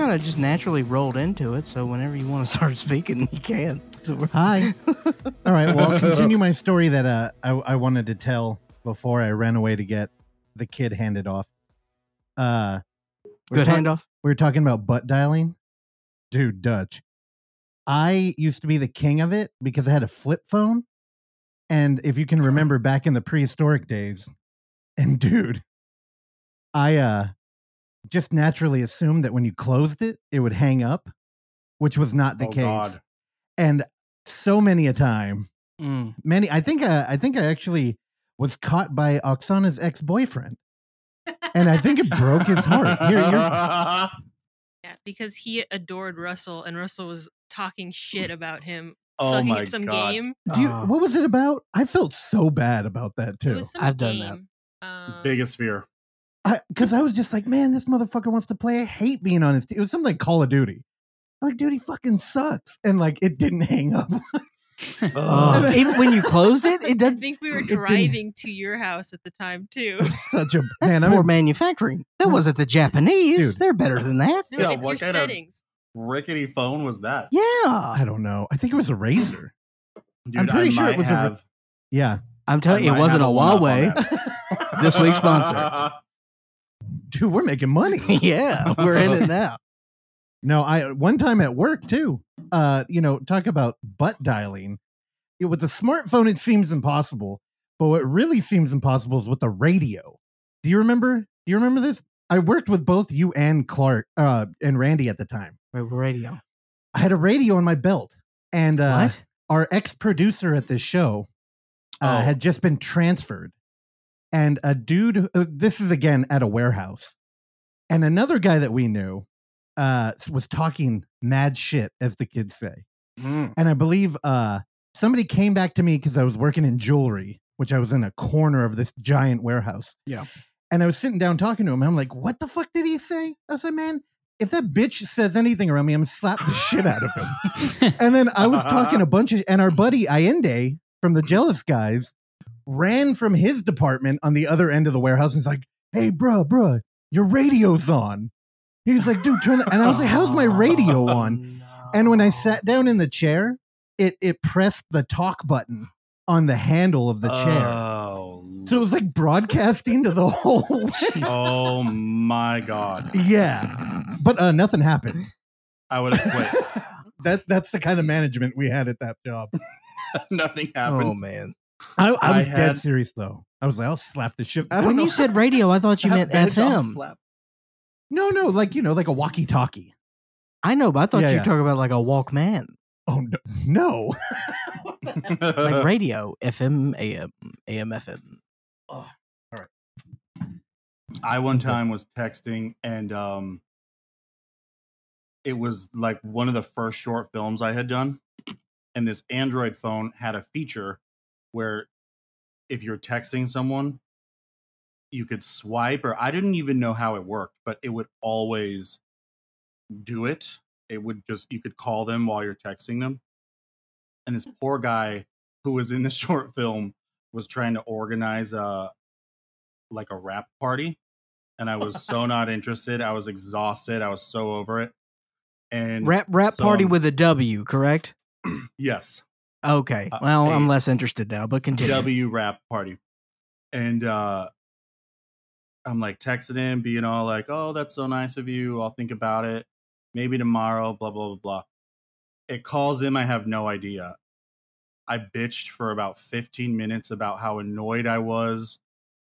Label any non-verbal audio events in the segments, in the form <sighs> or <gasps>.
kind of just naturally rolled into it. So whenever you want to <laughs> start speaking, you can. So we're- Hi. <laughs> All right. Well, I'll continue my story that uh, I, I wanted to tell before I ran away to get the kid handed off. Uh, we were Good talk- handoff. We were talking about butt dialing. Dude, Dutch. I used to be the king of it because I had a flip phone. And if you can <laughs> remember back in the prehistoric days, and dude, I uh just naturally assumed that when you closed it, it would hang up, which was not the Oh, case. God. And so many a time, Mm. many I think uh, I think I actually was caught by Oksana's ex-boyfriend. And I think it broke his heart. Here, you're, <laughs> Yeah, because he adored Russell, and Russell was talking shit about him, Oh sucking my at some God. game. Do you, Oh. what was it about? I felt so bad about that too. I've done that. Um, Biggest fear. Because I, was just like, man, this motherfucker wants to play. I hate being on his team. It was something like Call of Duty. I'm like, dude, he fucking sucks. And like, it didn't <laughs> hang up. Uh, even when you closed it, it did <laughs> I think we were driving to your house at the time too. Such a <laughs> that's man. I'm poor manufacturing. That wasn't the Japanese. Dude. They're better than that. No, Yeah, it's what your kind of- Rickety phone was that? Yeah. I don't know. I think it was a Razr. Dude, I'm pretty I sure it might was a- have, Yeah, I'm telling you, it wasn't a have one up on Huawei. This week's sponsor. Dude, we're making money. <laughs> <laughs> yeah, we're in it now. No, I one time at work too. Uh, you know, talk about butt dialing. It, with a smartphone, it seems impossible. But what really seems impossible is with the radio. Do you remember? Do you remember this? I worked with both you and Clark uh, and Randy at the time. Radio. I had a radio on my belt, and uh, what? our ex producer at this show uh, Oh. had just been transferred. And a dude, uh, this is again at a warehouse, and another guy that we knew uh, was talking mad shit, as the kids say. Mm. And I believe uh, somebody came back to me because I was working in jewelry, which I was in a corner of this giant warehouse. Yeah. And I was sitting down talking to him. I'm like, what the fuck did he say? I said, man, if that bitch says anything around me, I'm gonna slap the shit out of him. <laughs> and then I was talking <laughs> a bunch of, and our buddy Allende from the Jealous Guys ran from his department on the other end of the warehouse and was like, hey, bruh, bruh, your radio's on. He was like, dude, turn that. And I was like, how's my radio <laughs> Oh, on? And when I sat down in the chair, it it pressed the talk button on the handle of the chair. Oh, So it was like broadcasting to the whole <laughs> oh my god! Yeah. But uh nothing happened. I would have quit. <laughs> That that's the kind of management we had at that job. Nothing happened. Oh happened. man! I, I I was dead serious though. I was like, I'll slap the shit. I don't When know. you said radio, I thought you meant bitch, FM. no, no, like you know, like a walkie-talkie. I know, but I thought Yeah, you yeah. were talking about like a Walkman, Oh no, no. like <laughs> radio, FM, AM, AM, FM. All right. I one time was texting and um it was like one of the first short films I had done. And this Android phone had a feature where if you're texting someone, you could swipe or I didn't even know how it worked, but it would always do it. It would just you could call them while you're texting them. And this hmm. poor guy who was in the <laughs> short film was trying to organize a like a rap party and I was so not interested. I was exhausted. I was so over it. And Rap rap so, party with a W, correct? <clears throat> yes, Okay. uh, Well, I'm less interested now, but continue. W rap party. And uh I'm like texting him, being all like, "Oh, that's so nice of you. I'll think about it. Maybe tomorrow." Blah blah blah blah. It calls him. I have no idea. I bitched for about 15 minutes about how annoyed I was,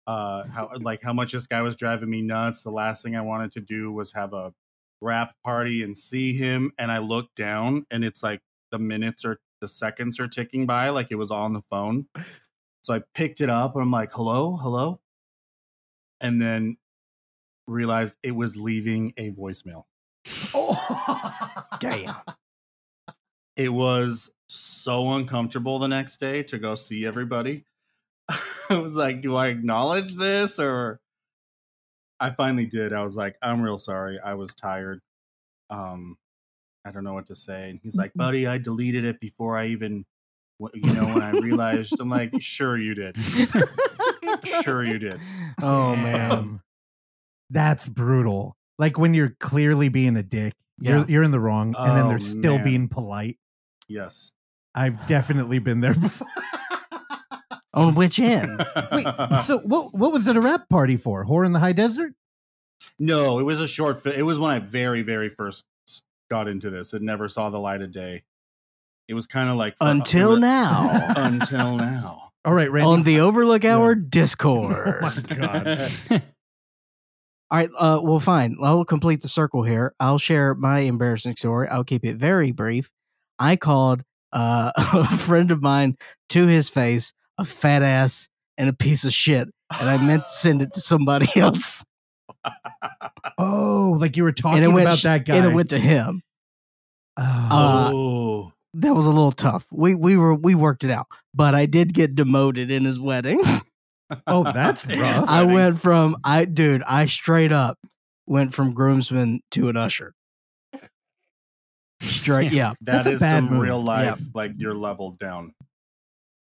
uh, how <laughs> like how much this guy was driving me nuts. The last thing I wanted to do was have a rap party and see him. And I look down, and it's like the minutes are the seconds are ticking by, like it was on the phone. So I picked it up. And I'm like, "Hello, hello," and then realized it was leaving a voicemail. oh. Damn. it was so uncomfortable the next day to go see everybody. <laughs> I was like, do I acknowledge this or I finally did. I was like, I'm real sorry. I was tired. Um I don't know what to say. And he's like, "Buddy, I deleted it before I even you know when I realized." I'm like, <laughs> "Sure you did. Sure you did." <laughs> Oh man. That's brutal. Like when you're clearly being a dick, Yeah. you're, you're in the wrong, and then Oh, they're still man. being polite. Yes. I've definitely been there before. On which end? Wait, so <laughs> what what was it a rap party for? Whore in the High Desert? no, it was a short. Fi- it was when I very, very first got into this. It never saw the light of day. It was kind of like Until it was- now. <laughs> until now. All right, Randy. On the Overlook Hour Yeah. <laughs> Discord. Oh my god. <laughs> All right, uh, well, fine. I'll complete the circle here. I'll share my embarrassing story. I'll keep it very brief. I called uh, a friend of mine to his face a fat ass and a piece of shit, and I meant to send it to somebody else, Oh, like you were talking and it went about sh- that guy. and it went to him. oh, Uh, oh, That was a little tough. We we were we worked it out, but I did get demoted in his wedding. oh, that's <laughs> <laughs> It is rough. I went from I dude, I straight up went from groomsman to an usher. Straight, yeah. <laughs> that That's a is bad some move. real Yeah. life. Like you're leveled down.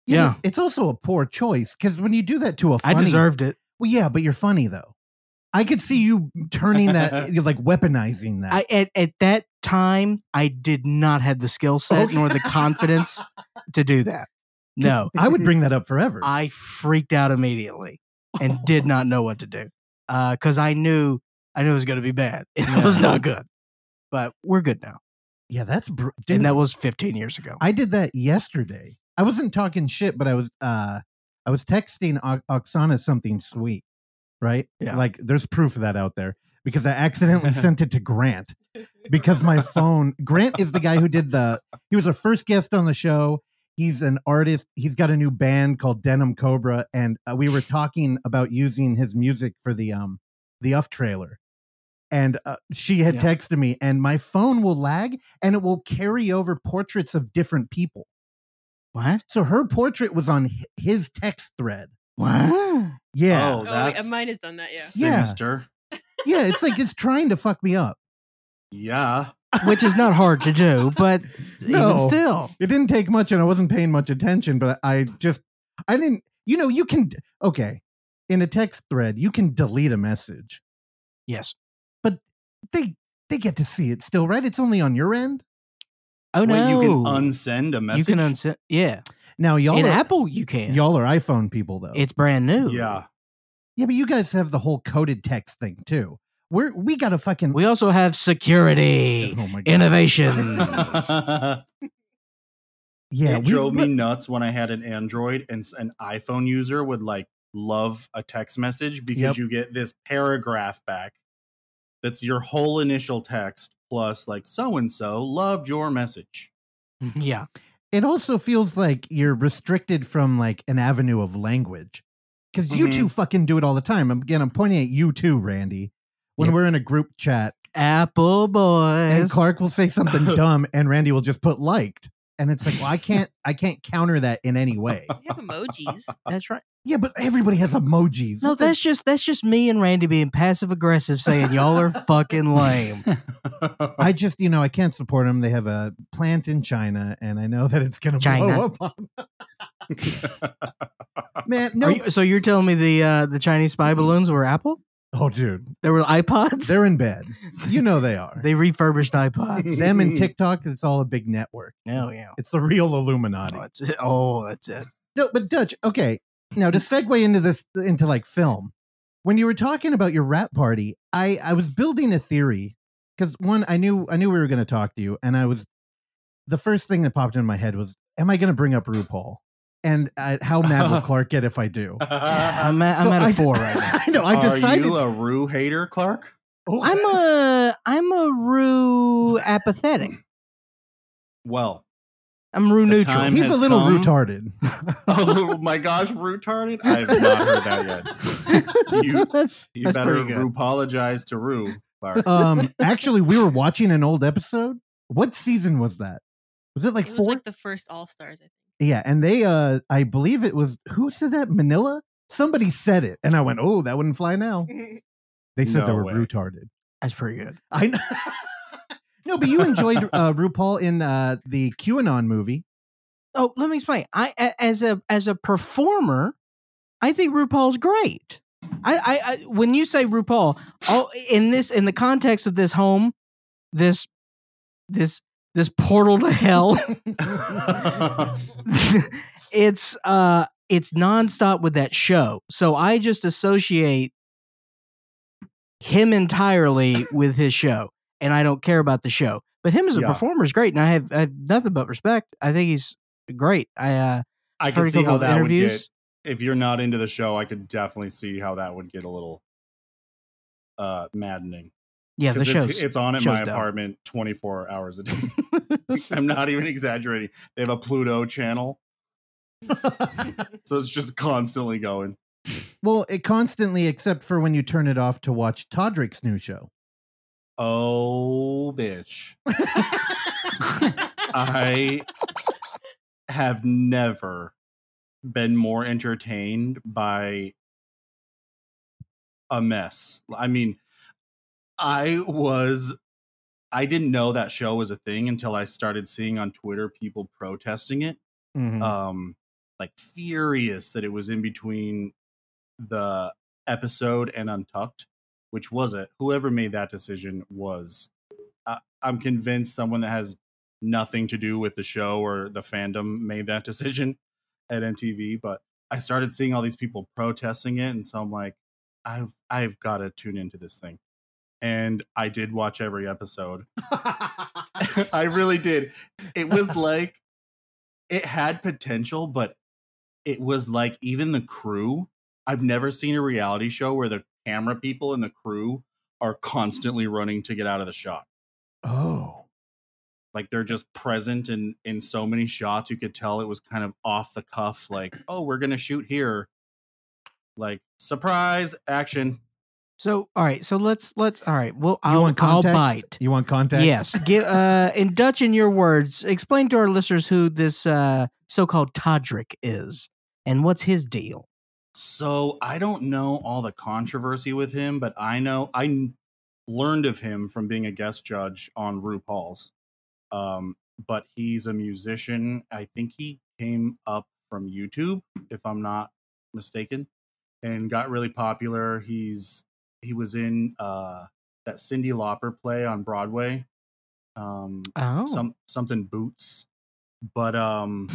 Yeah, Yeah. but It's also a poor choice because when you do that to a I funny, I deserved it. Well, yeah, but you're funny though. I could see you turning that, <laughs> like weaponizing that. I at, at that time I did not have the skill set Okay. nor the confidence <laughs> to do that. No. <laughs> I would bring that up forever. I freaked out immediately and did not know what to do. Uh cuz I knew I knew it was going to be bad. It was not good. But we're good now. yeah, that's br- dude, and that was 15 years ago. I did that yesterday. I wasn't talking shit, but I was uh I was texting o- Oksana something sweet, right? Yeah. Like there's proof of that out there because I accidentally <laughs> sent it to Grant because my phone Grant is the guy who did the he was our first guest on the show. He's an artist. He's got a new band called Denim Cobra and uh, we were talking about using his music for the um the UF trailer. And uh, she had Yeah. texted me and my phone will lag and it will carry over portraits of different people. what? So her portrait was on his text thread. What? Yeah. Oh, Oh, that's yeah, mine has done that. Yeah. Yeah. sinister. Yeah, it's like it's trying to fuck me up. Yeah. Which is not hard to do, but <laughs> No. even still. It didn't take much and I wasn't paying much attention, but I just I didn't you know, you can okay. In a text thread, you can delete a message. Yes. But they they get to see it still, right? It's only on your end. Oh Wait, no. you can unsend a message. You can unsend. Yeah. Now y'all In are, Apple, you can. y'all are iPhone people though. It's brand new. Yeah. yeah, but you guys have the whole coded text thing too. We're we got to fucking We also have security, <laughs> Oh my god. innovation. <laughs> Yeah, it we- drove me nuts when I had an Android and an iPhone user would like love a text message because Yep. you get this paragraph back that's your whole initial text plus like so and so loved your message. yeah. It also feels like you're restricted from like an avenue of language because you Mhm. two fucking do it all the time. Again, I'm pointing at you too, Randy. When Yep. we're in a group chat Apple boys, and. Clark will say something <laughs> dumb and Randy will just put liked, and it's like, well, I can't, I can't counter that in any way. You have emojis. That's right. Yeah, but everybody has emojis. No, that's just that's just me and Randy being passive aggressive, saying y'all are fucking lame. <laughs> I just, you know, I can't support them. They have a plant in China, and I know that it's gonna China. blow up on. <laughs> Man, no. Are you, so you're telling me the uh, the Chinese spy balloons were Apple? Oh, dude, There were iPods. they're in bed. You know they are. <laughs> they refurbished iPods. Them and TikTok, it's all a big network. Oh yeah. It's the real Illuminati. Oh, that's it. Oh, that's it. No, but Dutch, okay. Now to segue into this into like film. When you were talking about your rap party, I I was building a theory cuz one I knew I knew we were going to talk to you and I was the first thing that popped in my head was am I going to bring up RuPaul? And uh, how mad will <laughs> Clark get if I do? I'm at, I'm So at I a d- four right <laughs> now. I know. I Are decided you a Rue hater, Clark? Oh, I'm a I'm a Rue apathetic. Well, I'm Rue neutral. he's a little come. retarded. <laughs> oh my gosh, retarded! I have not heard that yet. You- That's- You That's better pretty good. apologize to Rue, Clark. um actually we were watching an old episode. What season was that? Was it like it was 4? like the first All Stars. I Yeah, and they uh I believe it was who said that? Manila? Somebody said it. And I went, "Oh, that wouldn't fly now." <laughs> They said they were way. retarded. That's pretty good. I know. <laughs> no, but you enjoyed <laughs> uh RuPaul in uh the QAnon movie. Oh, let me explain. I a- as a as a performer, I think RuPaul's great. I, I, I when you say RuPaul, all in this in the context of this home, this this this portal to hell, <laughs> <laughs> it's uh it's nonstop with that show. So I just associate him entirely with his show, and I don't care about the show. But him as a Yeah. performer is great, and I have, I have nothing but respect. I think he's great. I uh, I can see how that would get. If you're not into the show, I could definitely see how that would get a little uh maddening. Yeah, the 'Cause show's it's, it's on in show's my dope. apartment 24 hours a day. <laughs> <laughs> I'm not even exaggerating. They have a Pluto channel, <laughs> so it's just constantly going. well, it constantly, except for when you turn it off to watch Todrick's new show. Oh, bitch. I have never been more entertained by a mess. I mean, I was I didn't know that show was a thing until I started seeing on Twitter people protesting it. Mhm. Um like furious that it was in between the episode and Untucked, which was it. Whoever made that decision was I, I'm convinced someone that has nothing to do with the show or the fandom made that <laughs> decision at MTV. But I started seeing all these people protesting it, and so I'm like, I've I've got to tune into this thing. And I did watch every episode. <laughs> I really did. It was like it had potential, but it was like even the crew. I've never seen a reality show where the camera people and the crew are constantly running to get out of the shot. oh. Like they're just present in in so many shots. You could tell it was kind of off the cuff. Like, oh, we're gonna shoot here. Like surprise action. So all right, so let's let's all right. Well, I'll, want I'll bite. You want context? Yes, give uh, in Dutch, in your words, explain to our listeners who this uh, so-called Todrick is and what's his deal. So I don't know all the controversy with him, but I know I learned of him from being a guest judge on RuPaul's. Um, but he's a musician. I think he came up from YouTube, if I'm not mistaken, and got really popular. He's he was in uh, that Cyndi Lauper play on Broadway. Um, Oh, some something boots, but um,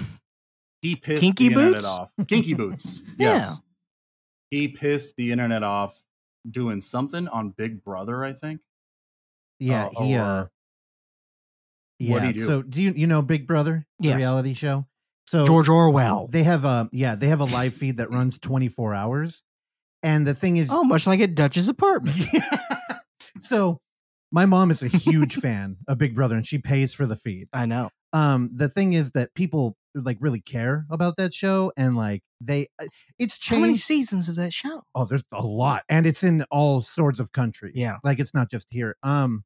he pissed Kinky the internet Boots? off. Kinky boots, <laughs> Yeah. He pissed the internet off doing something on Big Brother, I think. Yeah. Uh, he. or- Uh, yeah. What'd do? So do you you know Big Brother, the Yes. reality show? So George Orwell. They have a yeah, they have a live feed that runs 24 hours. And the thing is Oh, much like at Dutch's apartment. <laughs> so my mom is a huge <laughs> fan of Big Brother and she pays for the feed. I know. Um the thing is that people like really care about that show and like they uh, it's How many seasons of that show? Oh, there's a lot, and it's in all sorts of countries. Yeah. like it's not just here. Um,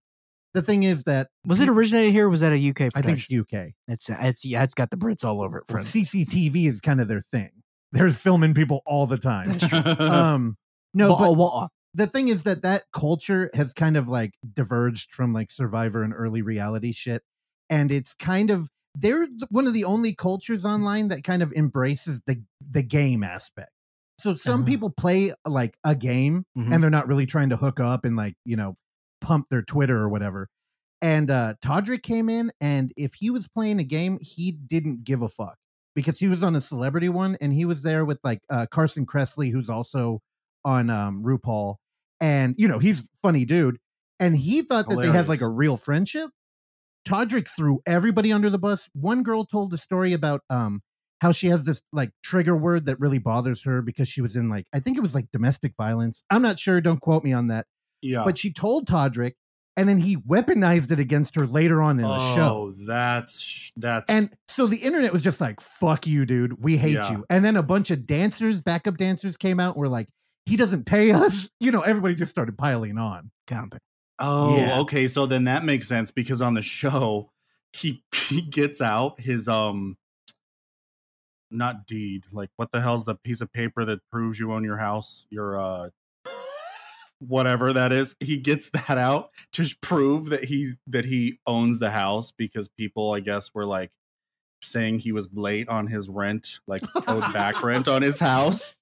the thing is that Was it originated here? or Was that a UK I think it's? UK. it's it's yeah, it's got the Brits all over it. Well, CCTV is kind of their thing. They're filming people all the time. <laughs> um, no, Well, but oh, the thing is that that culture has kind of like diverged from like Survivor and early reality shit, and it's kind of they're one of the only cultures online that kind of embraces the the game aspect. So some Ah. people play like a game Mhm. and they're not really trying to hook up and like you know pump their Twitter or whatever. And uh Todrick came in, and if he was playing a game, he didn't give a fuck because he was on a celebrity one, and he was there with like uh, Carson Kressley, who's also on um, RuPaul, and you know he's a funny dude, and he thought that they had like a real friendship. Todrick threw everybody under the bus. One girl told a story about um how she has this like trigger word that really bothers her because she was in like I think it was like domestic violence. I'm not sure. Don't quote me on that. yeah. But she told Todrick, and then he weaponized it against her later on in the show. oh, show. that's that's And so the internet was just like, fuck you, dude. We hate Yeah. you. And then a bunch of dancers, backup dancers came out and were like, he doesn't pay us. <laughs> You know, everybody just started piling on. Comping. Oh, Yeah. okay. So then that makes sense because on the show, he <laughs> he gets out his um not deed. Like what the hell's the piece of paper that proves you own your house? Your uh whatever that is. He gets <laughs> that out to prove that he that he owns the house because people I guess were like saying he was late on his rent, like owed back rent on his house.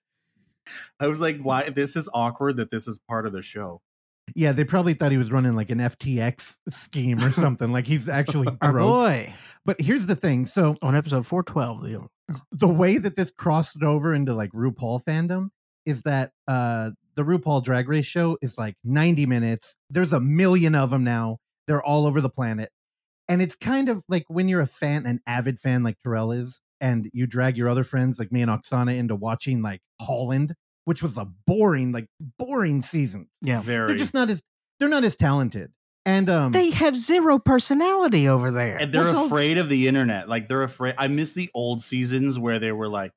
I was like, why? This is awkward that this is part of the show. Yeah, they probably thought he was running like an FTX scheme or <laughs> something. like he's actually Our broke. boy But here's the thing. So on episode 412. The the way that this crossed over into like RuPaul fandom is that uh the RuPaul Drag Race show is like 90 minutes. There's a million of them now. They're all over the planet. And it's kind of like when you're a fan, an avid fan like Terrell is, and you drag your other friends like me and Oksana into watching like Holland, which was a boring, like boring season. yeah. Very. They're just not as they're not as talented. And um They have zero personality over there. and they're What's all- afraid of the internet. Like they're afraid. I miss the old seasons where they were like,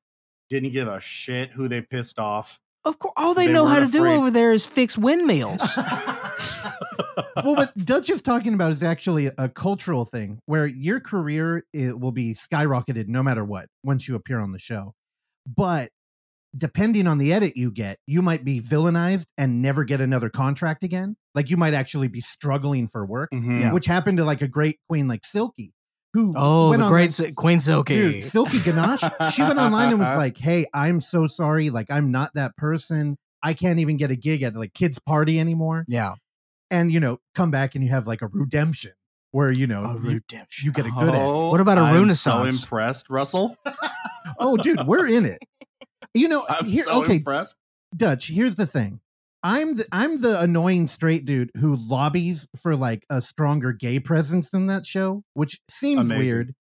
didn't give a shit who they pissed off. Of course, all they, They know how to weren't do afraid. over there is fix windmills. <laughs> well, what Dutch is talking about is actually a cultural thing where your career it will be skyrocketed no matter what once you appear on the show. But depending on the edit you get, you might be villainized and never get another contract again. Like you might actually be struggling for work, Mhm. Yeah. which happened to like a great queen like Silky, who oh, went the on, great like- Queen Silky. Dude, Silky Ganache, she went online and was <laughs> like, "Hey, I'm so sorry. Like, I'm not that person. I can't even get a gig at like kids' party anymore." yeah. And you know, come back and you have like a redemption where you know A you, redemption. you get a good. end. Oh, What about a I'm renaissance? So impressed, Russell. <laughs> Oh, dude, we're in it. You know, I'm here, so okay, impressed. Dutch. Here's the thing. I'm the I'm the annoying straight dude who lobbies for like a stronger gay presence in that show, which seems Amazing. weird.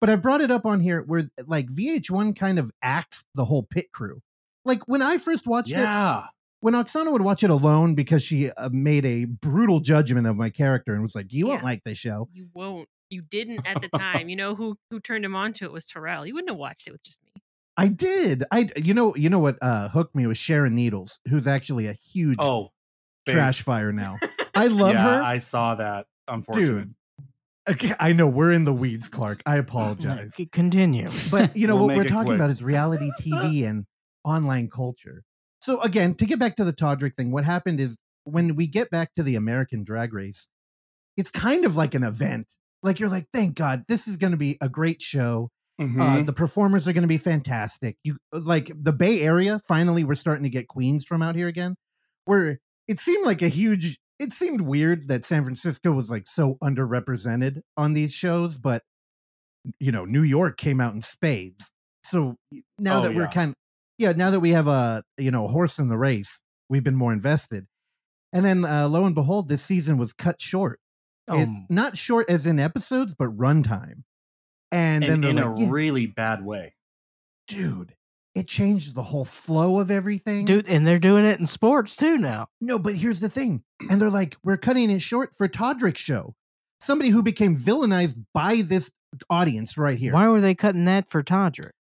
But I brought it up on here where like VH1 kind of axed the whole pit crew. Like when I first watched it, Yeah. when Oksana would watch it alone because she uh, made a brutal judgment of my character and was like, "You won't like this show." You won't. You didn't at the time. You know who who turned him on to it was Terrell. You wouldn't have watched it with just me. I did. I you know you know what uh, hooked me was Sharon Needles, who's actually a huge Oh, babe. trash fire now. <laughs> I love yeah, her, I saw that. Unfortunately. dude. Okay, I know we're in the weeds, Clark. I apologize, Continue. but you <laughs> know We'll what we're talking quick. about is reality TV and online culture. So again, to get back to the Todrick thing, what happened is when we get back to the American Drag Race, it's kind of like an event. Like you're like, thank God, this is going to be a great show. Uh, Mhm. the performers are going to be fantastic. You like the Bay Area. Finally, we're starting to get queens from out here again. Where it seemed like a huge. It seemed weird that San Francisco was like so underrepresented on these shows, but you know, New York came out in spades. So now Oh, that we're yeah. kind, yeah, now that we have a you know horse in the race, we've been more invested. And then uh, lo and behold, this season was cut short. It- Oh, not short as in episodes, but runtime. And, then and they're in like, a "Yeah, really bad way. dude, it changed the whole flow of everything. dude, and they're doing it in sports too now. No, but here's the thing. And they're like, we're cutting it short for Todrick's show. Somebody who became villainized by this audience right here. Why were they cutting that for Todrick?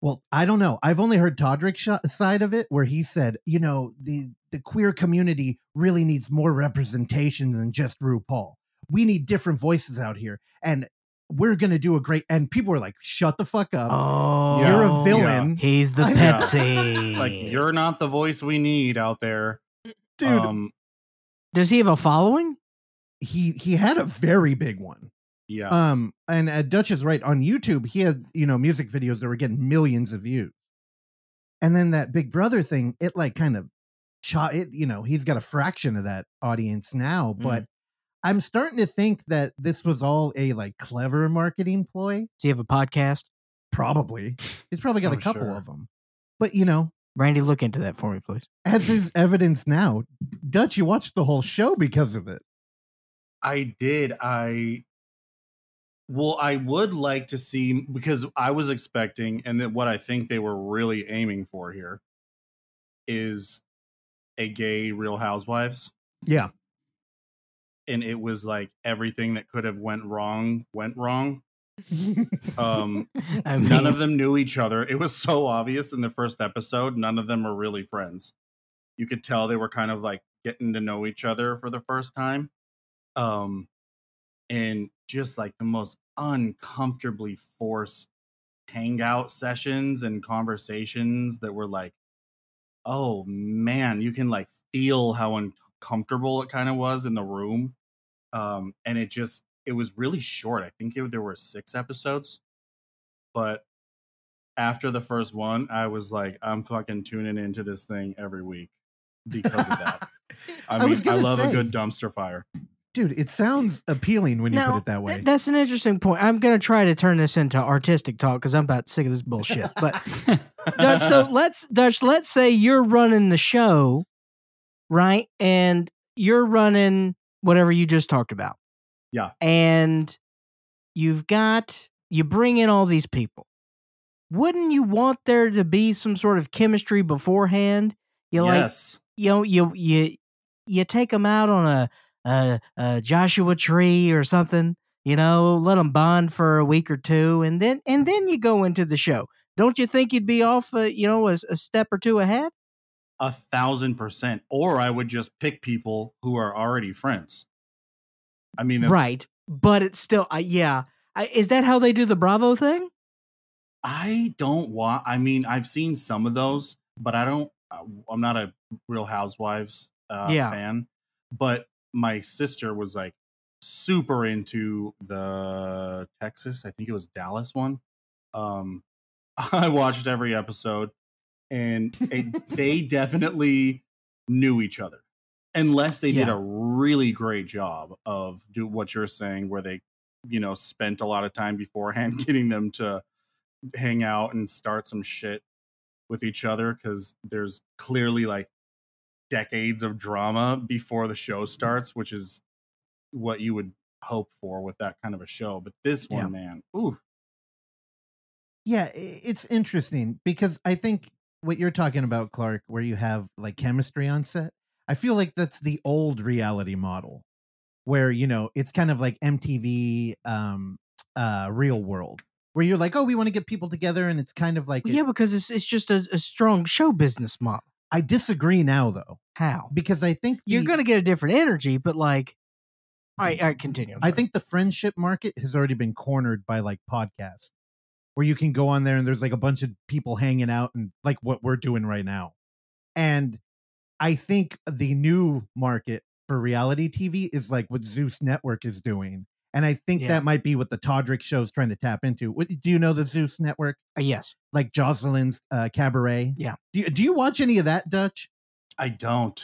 Well, I don't know. I've only heard Todrick's side of it where he said, you know, the the queer community really needs more representation than just RuPaul. We need different voices out here. And we're going to do a great and people were like, "Shut the fuck up. Oh, You're a villain." He's the I. Pepsi. <laughs> Like you're not the voice we need out there. Dude, Um, Does he have a following? he he had a very big one. yeah. Um, and uh, Dutch is right. On YouTube, he had you know music videos that were getting millions of views, and then that Big Brother thing, it like kind of shot it. You know, he's got a fraction of that audience now, Mm. But I'm starting to think that this was all a like clever marketing ploy. Does he have a podcast? Probably, he's probably got a I'm couple sure. of them. But you know, Randy, look into that for me, please. as is evidence now, Dutch, you watched the whole show because of it. I did. I well, I would like to see because I was expecting, and that what I think they were really aiming for here is a gay Real Housewives, Yeah, and it was like everything that could have went wrong went wrong. Um, <laughs> I mean, none of them knew each other. It was so obvious in the first episode. None of them were really friends. You could tell they were kind of like getting to know each other for the first time. Um, and just like the most uncomfortably forced hangout sessions and conversations that were like, oh man, you can like feel how uncomfortable it kind of was in the room. Um, and it just, it was really short. I think it, there were six episodes but after the first one, I was like, I'm fucking tuning into this thing every week because of that. <laughs> I I mean, was I, gonna love a good dumpster fire. Dude, it sounds appealing when you Now, put it that way. th- That's an interesting point. I'm going to try to turn this into artistic talk because I'm about sick of this bullshit. But <laughs> Dutch, so let's Dutch, let's say you're running the show, right? And you're running whatever you just talked about. Yeah. And you've got you bring in all these people. Wouldn't you want there to be some sort of chemistry beforehand? You like yes. you know you you you take them out on a, a a Joshua tree or something. You know, let them bond for a week or two, and then and then you go into the show. Don't you think you'd be off, uh, you know, a, a step or two ahead? A thousand percent. Or I would just pick people who are already friends. I mean, that's, Right, but it's still, uh, yeah. I, is that how they do the Bravo thing? I don't want. I mean, I've seen some of those, but I don't. uh, I'm not a Real Housewives uh, Yeah. fan. But my sister was like super into the Texas. I think it was Dallas one. Um, <laughs> I watched every episode, and it, <laughs> they definitely knew each other, unless they did a really great job of do what you're saying, where they, you know, spent a lot of time beforehand <laughs> getting them to hang out and start some shit with each other because there's clearly like decades of drama before the show mm. starts, which is what you would hope for with that kind of a show. But this one, Yeah. man, ooh, Yeah, it's interesting because I think what you're talking about, Clark, where you have like chemistry on set, I feel like that's the old reality model where, you know, it's kind of like MTV um uh real world where you're like, oh, we want to get people together and it's kind of like yeah, because it's it's just a, a strong show business model. I disagree now though, How because I think you're going to get a different energy, but like, all right, all right, continue. I think the friendship market has already been cornered by like podcasts where you can go on there and there's like a bunch of people hanging out and like what we're doing right now. And I think the new market for reality TV is like what Zeus Network is doing. And I think Yeah. that might be what the Todrick show's trying to tap into. What, do you know the Zeus Network? Uh, yes, Like Joseline's uh, Cabaret? Yeah. Do you, do you watch any of that, Dutch? I don't.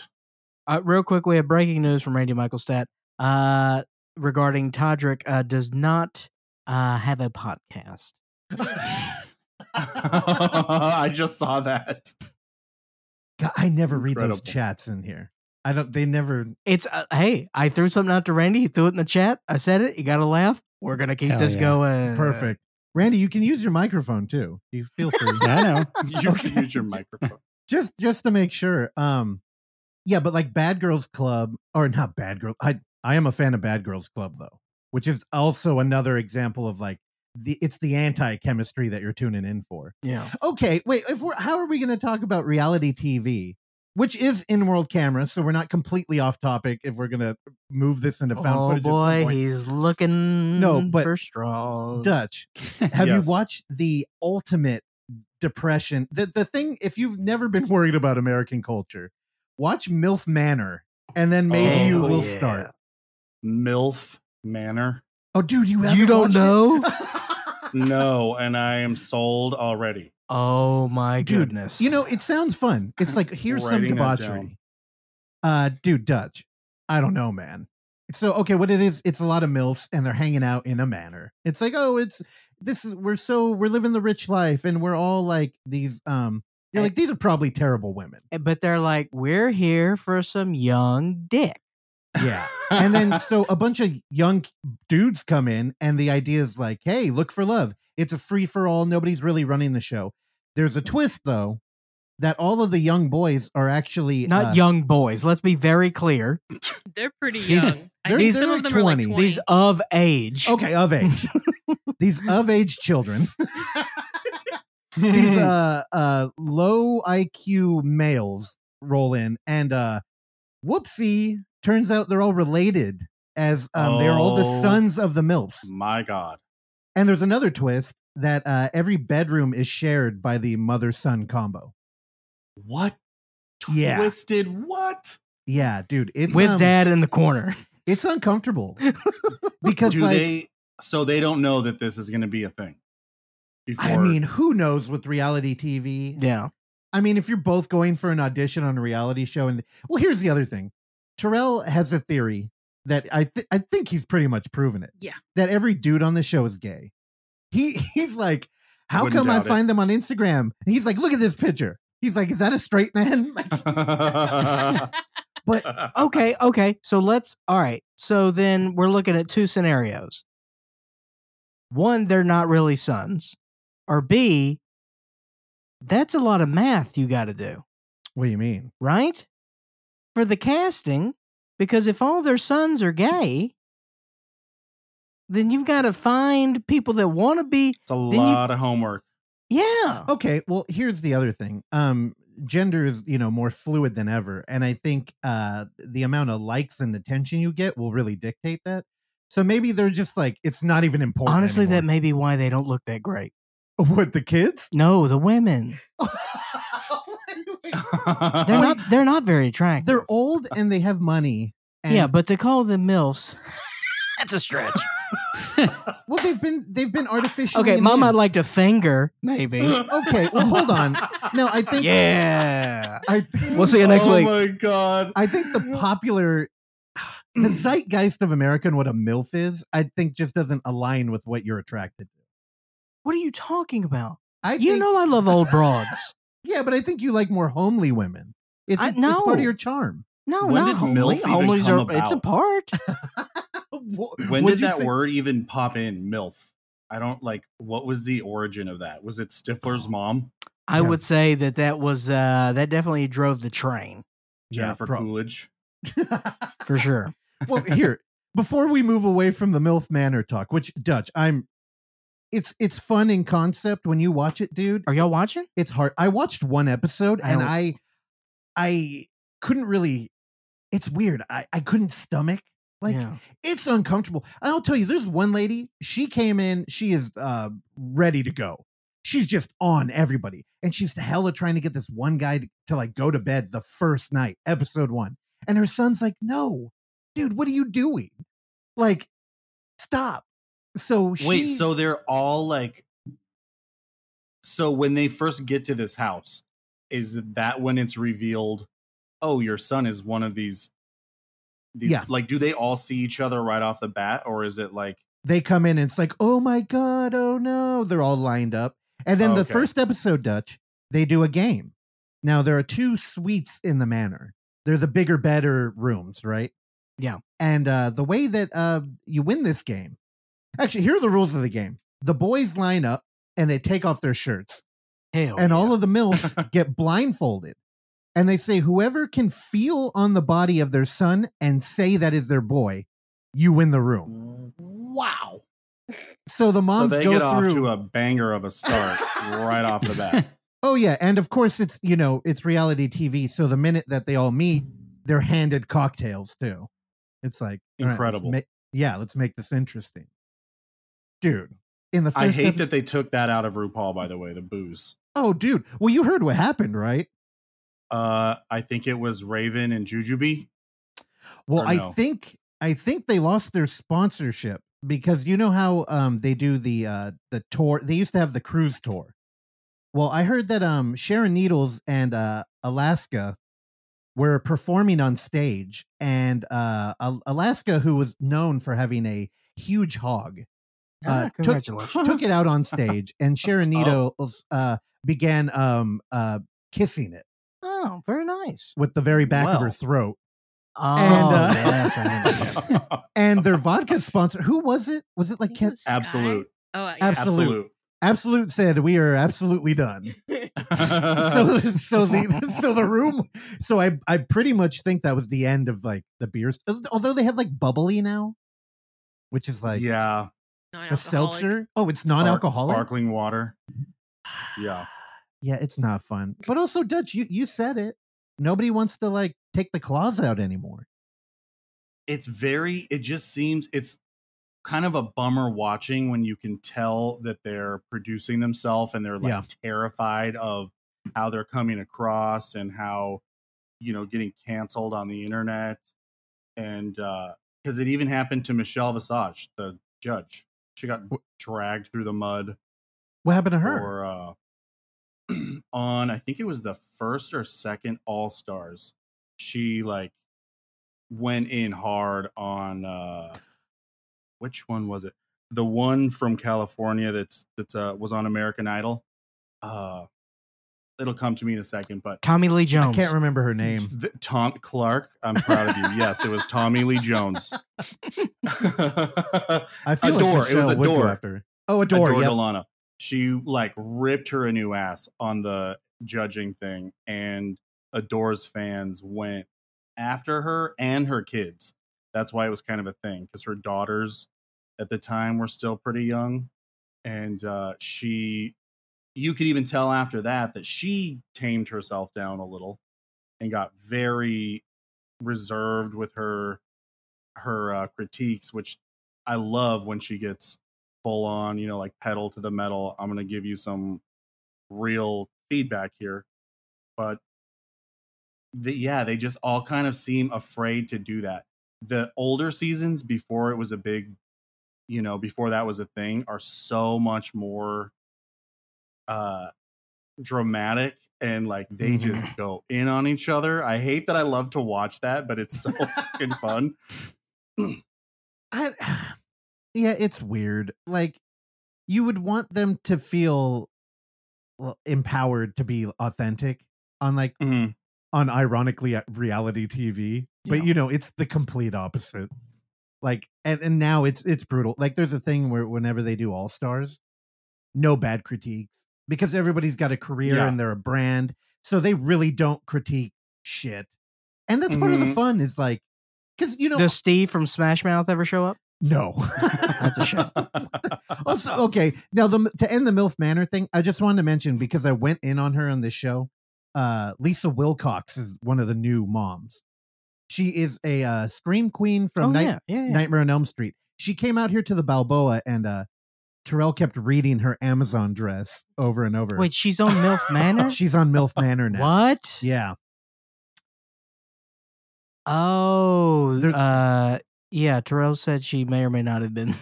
Uh, real quick, we have breaking news from Randy Michaelstadt uh, regarding Todrick uh, does not uh, have a podcast. I just saw that. God, I never read those chats in here. I don't, they never, It's uh, hey, I threw something out to Randy. He threw it in the chat. I said it. You got to laugh. We're gonna keep Hell this yeah. going. perfect. Randy, you can use your microphone too. You feel free. <laughs> Yeah, I know. <laughs> You Okay. can use your microphone. just just to make sure. Um, yeah, but like Bad Girls Club or not Bad Girl. I I am a fan of Bad Girls Club though, which is also another example of like the it's the anti chemistry that you're tuning in for. Yeah. Okay, wait. If we're how are we going to talk about reality TV, which is in world camera? So we're not completely off topic. If we're going to move this into found Oh footage, at some boy, point. he's looking No, but for straws. Dutch. <laughs> Have Yes. you watched the ultimate depression? The the thing if you've never been worried about American culture, watch MILF Manor and then maybe Oh, you will yeah. start. MILF Manor. Oh dude, you You don't watched know? <laughs> it? No, and I am sold already. Oh my Dude, goodness. you know, it sounds fun. It's like here's some debauchery. Uh dude, Dutch. I don't know, man. So okay, what it is, it's a lot of MILFs and they're hanging out in a manor. It's like, oh, it's this is we're so we're living the rich life and we're all like these um you're Eh. like, these are probably terrible women. but they're like, we're here for some young dick. Yeah. and then <laughs> so a bunch of young dudes come in and the idea is like hey look for love it's a free for all nobody's really running the show there's a twist though that all of the young boys are actually Not uh, young boys. Let's be very clear. They're pretty young. I they're- think they're some of them are like 20. 20. These of age. okay of age <laughs> these of age children <laughs> these uh uh low iq males roll in and uh whoopsie turns out they're all related as um they're all the Oh. sons of the milfs My God. And there's another twist that uh, every bedroom is shared by the mother son combo. What? Yeah. Twisted what? Yeah, dude, it's with um, dad in the corner. It's uncomfortable <laughs> because Do like they so they don't know that this is gonna be a thing. before. I mean, who knows with reality TV? Yeah. I mean, if you're both going for an audition on a reality show, and well, here's the other thing: Terrell has a theory that I th- I think he's pretty much proven it. Yeah. that every dude on the show is gay. He <laughs> he's like, how Wouldn't come I doubt it. find them on Instagram? And he's like, look at this picture. He's like, is that a straight man? <laughs> <laughs> but Okay. Okay. So let's. All right. So then we're looking at two scenarios. One, they're not really sons, or B, that's a lot of math you got to do, what do you mean? right? For the casting, because if all their sons are gay, then you've got to find people that want to be. it's a you- lot of homework. Yeah. Okay, well, here's the other thing. Um, gender is you know more fluid than ever, and I think uh the amount of likes and attention you get will really dictate that. So maybe they're just like it's not even important. Honestly, that may be why they don't look that great. what the kids? No, the women. <laughs> <laughs> They're not. They're not very attractive. They're old and they have money. And, yeah, but to call them milfs, <laughs> that's a stretch. <laughs> well, they've been they've been artificially. okay, mom might enhanced. like to finger, maybe. Okay, well, hold on. No, I think. yeah. I, think, We'll see you next oh week. Oh my god. I think the popular, <gasps> the zeitgeist of America and what a milf is, I think just doesn't align with what you're attracted to. What are you talking about? I You think- know I love old broads. Yeah, but I think you like more homely women. It's, I- it's part of your charm. No, When not did homely. MILF even Homelies come are. It's a part. <laughs> When What'd did that say? word even pop in? MILF. I don't like. What was the origin of that? Was it Stifler's mom, I Yeah. would say that that was uh that definitely drove the train Yeah, Jennifer prob- Coolidge? <laughs> for sure. well, here before we move away from the MILF Manor talk, which Dutch, I'm. It's it's fun in concept when you watch it, dude. Are y'all watching? It's hard. I watched one episode I and don't- I, I couldn't really. It's weird. I I couldn't stomach like yeah. it's uncomfortable. I'll tell you, there's one lady, she came in, she is uh ready to go. She's just on everybody. And she's hella trying to get this one guy to, to like go to bed the first night, episode one. And her son's like, no, dude, what are you doing? Like, stop. So Wait, so they're all like. So when they first get to this house, is that when it's revealed? Oh, your son is one of these. These Yeah. like, do they all see each other right off the bat, or is it like? they come in and it's like, oh my God, oh no. They're all lined up. And then the first episode, Dutch, they do a game. Now there are two suites in the manor. They're the bigger, better rooms, right? Yeah. And uh, the way that uh, you win this game, actually, here are the rules of the game. The boys line up and they take off their shirts, Hell. and yeah. all of the milfs <laughs> get blindfolded. And they say, whoever can feel on the body of their son and say that is their boy, you win the room. Wow. So the So moms they go get through. off to a banger of a start right off the bat. <laughs> Oh yeah, and of course it's you know it's reality TV. So the minute that they all meet, they're handed cocktails too. It's like all right, let's Incredible. ma- yeah, let's make this interesting, dude. In the first I hate episode- that they took that out of RuPaul. By the way, the booze. Oh, dude. Well, you heard what happened, right? Uh, I think it was Raven and Jujubee. Well, Or I think I think they lost their sponsorship because you know how um they do the uh the tour. They used to have the cruise tour. Well, I heard that um Sharon Needles and uh Alaska were performing on stage, and uh Alaska, who was known for having a huge hog, Ah, uh, took- took it out on stage, and <laughs> Sharon Oh. Uh began um uh kissing it oh, very nice. with the very back of her throat. Oh, And, uh, yes, I <laughs> and their vodka sponsor. Who was it? Was it like think it Ken? was Sky. Absolut. Oh, yeah. Absolut. Absolut. Absolut said we are absolutely done. <laughs> so so the so the room. So I I pretty much think that was the end of like the beers. Although they have like bubbly now, which is like yeah, a seltzer. Oh, it's Spark- non-alcoholic. sparkling water. <sighs> Yeah, Yeah, it's not fun. But also, Dutch, you you said it. Nobody wants to like take the claws out anymore. it's very. It just seems it's kind of a bummer watching when you can tell that they're producing themselves and they're like Yeah. terrified of how they're coming across and how you know getting canceled on the internet and uh because it even happened to Michelle Visage, the judge. She got dragged through the mud What happened to her? for uh <clears throat> on I think it was the first or second All Stars. She like went in hard on uh which one was it? The one from California that's that's uh was on American Idol. Uh it'll come to me in a second, but Tommy Lee Jones. I can't remember her name. Th- Tom Clark, I'm proud of you. Yes, it was Tommy Lee Jones. <laughs> <laughs> I feel Adore. like It was Michelle would go Adore. after her. Oh, Adore. Adore yep. Delano. She like ripped her a new ass on the judging thing, and Adore's fans went after her and her kids. That's why it was kind of a thing because her daughters at the time were still pretty young, and uh, she, you could even tell after that that she tamed herself down a little and got very reserved with her her uh, critiques, which I love when she gets full on, you know, like pedal to the metal. I'm going to give you some real feedback here. But the, yeah, they just all kind of seem afraid to do that. The older seasons before it was a big, you know, before that was a thing are so much more uh dramatic and like they just go in on each other. I hate that I love to watch that, but it's so <laughs> fucking fun. I, <sighs> yeah, it's weird. Like you would want them to feel empowered to be authentic on like Mhm. on ironically at reality TV, but Yeah. you know it's the complete opposite. Like and and now it's it's brutal. Like there's a thing where whenever they do All Stars, no bad critiques because everybody's got a career Yeah. and they're a brand, so they really don't critique shit. And that's part of the Mhm. fun is like because you know Does Steve from Smash Mouth ever show up? no. <laughs> That's a shame. also, okay. Now, the to end the MILF Manor thing, I just wanted to mention because I went in on her on this show. Uh, Lisa Wilcox is one of the new moms. She is a uh, scream queen from oh Night- yeah, yeah, yeah. Nightmare on Elm Street. She came out here to the Balboa, and uh, Terrell kept reading her Amazon dress over and over. Wait, she's on MILF <laughs> Manor. she's on MILF Manor now. what? Yeah, Oh, uh, yeah. Terrell said she may or may not have been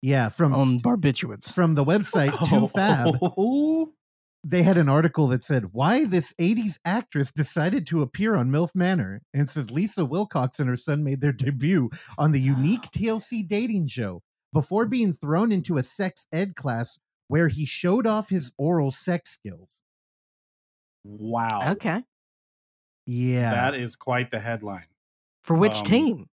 yeah. From on barbiturates. from the website <laughs> Too Fab. Oh. they had an article that said why this 80s actress decided to appear on MILF Manor and says Lisa Wilcox and her son made their debut on the <gasps> unique TLC dating show before being thrown into a sex ed class where he showed off his oral sex skills. Wow. Okay, Yeah. That is quite the headline. for which Um, team?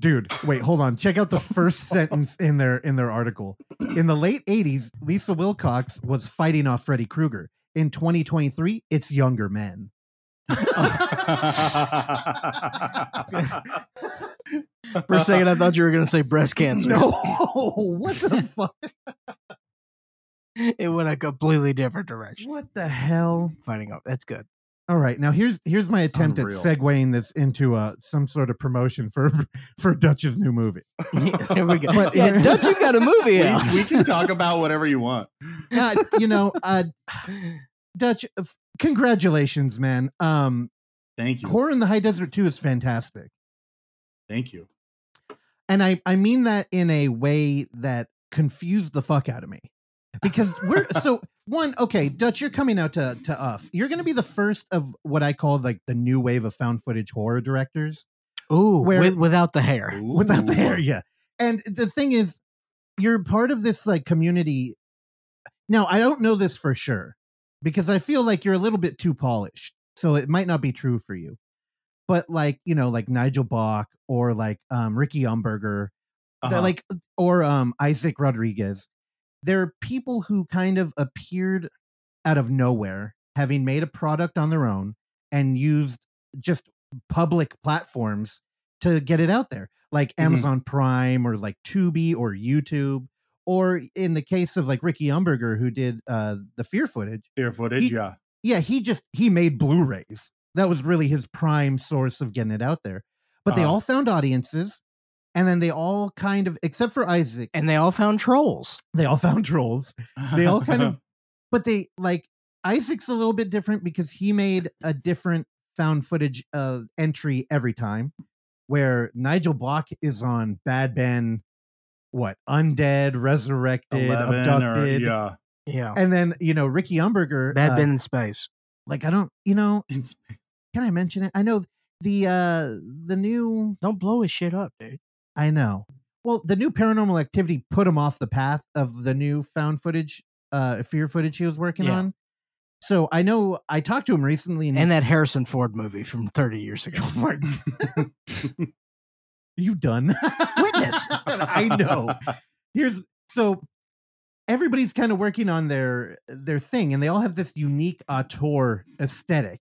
Dude, wait, hold on. Check out the first <laughs> sentence in their in their article. In the late 80s, Lisa Wilcox was fighting off Freddy Krueger. In 2023, it's younger men. For a second, I thought you were going to say breast <laughs> cancer. No, what the fuck? it went a completely different direction. What the hell? Fighting up. That's good. All right, now here's here's my attempt Unreal. at segueing this into uh, some sort of promotion for for Dutch's new movie. Here we go. But- yeah, Dutch, you got a movie we, we can talk about whatever you want. Uh, you know, uh, <laughs> Dutch, uh, f- congratulations, man. Um, Thank you. Horror in the High Desert Two is fantastic, Thank you. and I I mean that in a way that confused the fuck out of me because we're <laughs> so one okay dutch you're coming out to to uff you're going to be the first of what i call like the new wave of found footage horror directors Ooh, Where- with, without the hair. without the hair yeah and the thing is you're part of this like community now i don't know this for sure because i feel like you're a little bit too polished so it might not be true for you but like you know like nigel bach or like um ricky umberger they're Uh-huh. like or um isaac rodriguez they're people who kind of appeared out of nowhere having made a product on their own and used just public platforms to get it out there like Mhm. amazon prime or like tubi or youtube or in the case of like ricky umberger who did uh the fear footage Fear footage, He- yeah. yeah he just he made blu-rays that was really his prime source of getting it out there but they Uh-huh. all found audiences and then they all kind of except for isaac And they all found trolls. they all found trolls they all kind of <laughs> but they like isaac's a little bit different because he made a different found footage uh entry every time where nigel bach is on bad ben what undead resurrected 11 or abducted yeah. Yeah. And then you know Ricky Umberger, Bad uh, Ben in space. like I don't, you know, In space. can I mention it? I know the uh the new Don't blow his shit up, dude. I know. Well, the new paranormal activity put him off the path of the new found footage, uh, fear footage he was working Yeah. on. So I know I talked to him recently, and, And that Harrison Ford movie from 30 years ago. <laughs> <laughs> <laughs> you done <laughs> Witness. I know. Here's so everybody's kind of working on their their thing, and they all have this unique auteur aesthetic,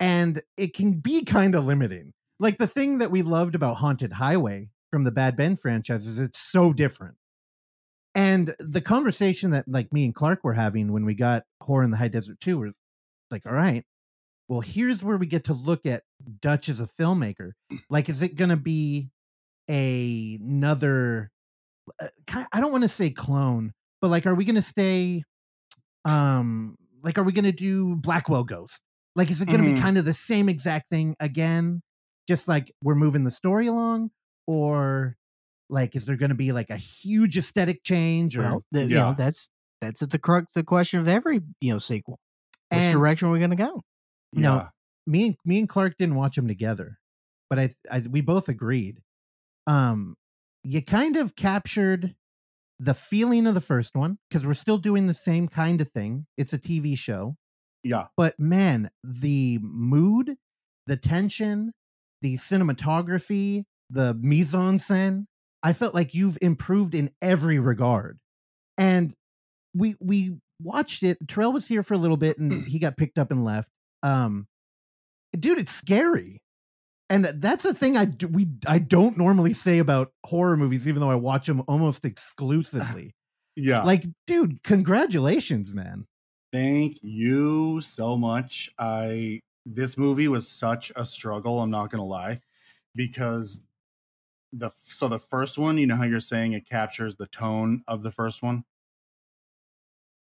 and it can be kind of limiting. Like the thing that we loved about Haunted Highway from the Bad Ben franchise is it's so different. And the conversation that like me and Clark were having when we got Horror in the High Desert 2 was like, all right, well, here's where we get to look at Dutch as a filmmaker. Like, is it going to be a, another, uh, I don't want to say clone, but like, are we going to stay, um, like, are we going to do Blackwell Ghost? Like, is it going to Mhm. be kind of the same exact thing again? Just like we're moving the story along? Or like, is there going to be like a huge aesthetic change? Or, Well, the, you know, that's that's at the crux the question of every you know sequel. Which And- direction are we going to go? No. Yeah. me and me and Clark didn't watch them together, but I, I we both agreed. Um, you kind of captured the feeling of the first one because we're still doing the same kind of thing. It's a TV show, Yeah. but man, the mood, the tension, the cinematography, the mise en scène, I felt like you've improved in every regard. And we we watched it. Terrell was here for a little bit and <clears throat> he got picked up and left. Um dude, it's scary. And that's a thing I do, we I don't normally say about horror movies even though I watch them almost exclusively. <laughs> Yeah. like dude, congratulations, man. Thank you so much. I this movie was such a struggle, I'm not going to lie, because the so the first one, you know how you're saying it captures the tone of the first one?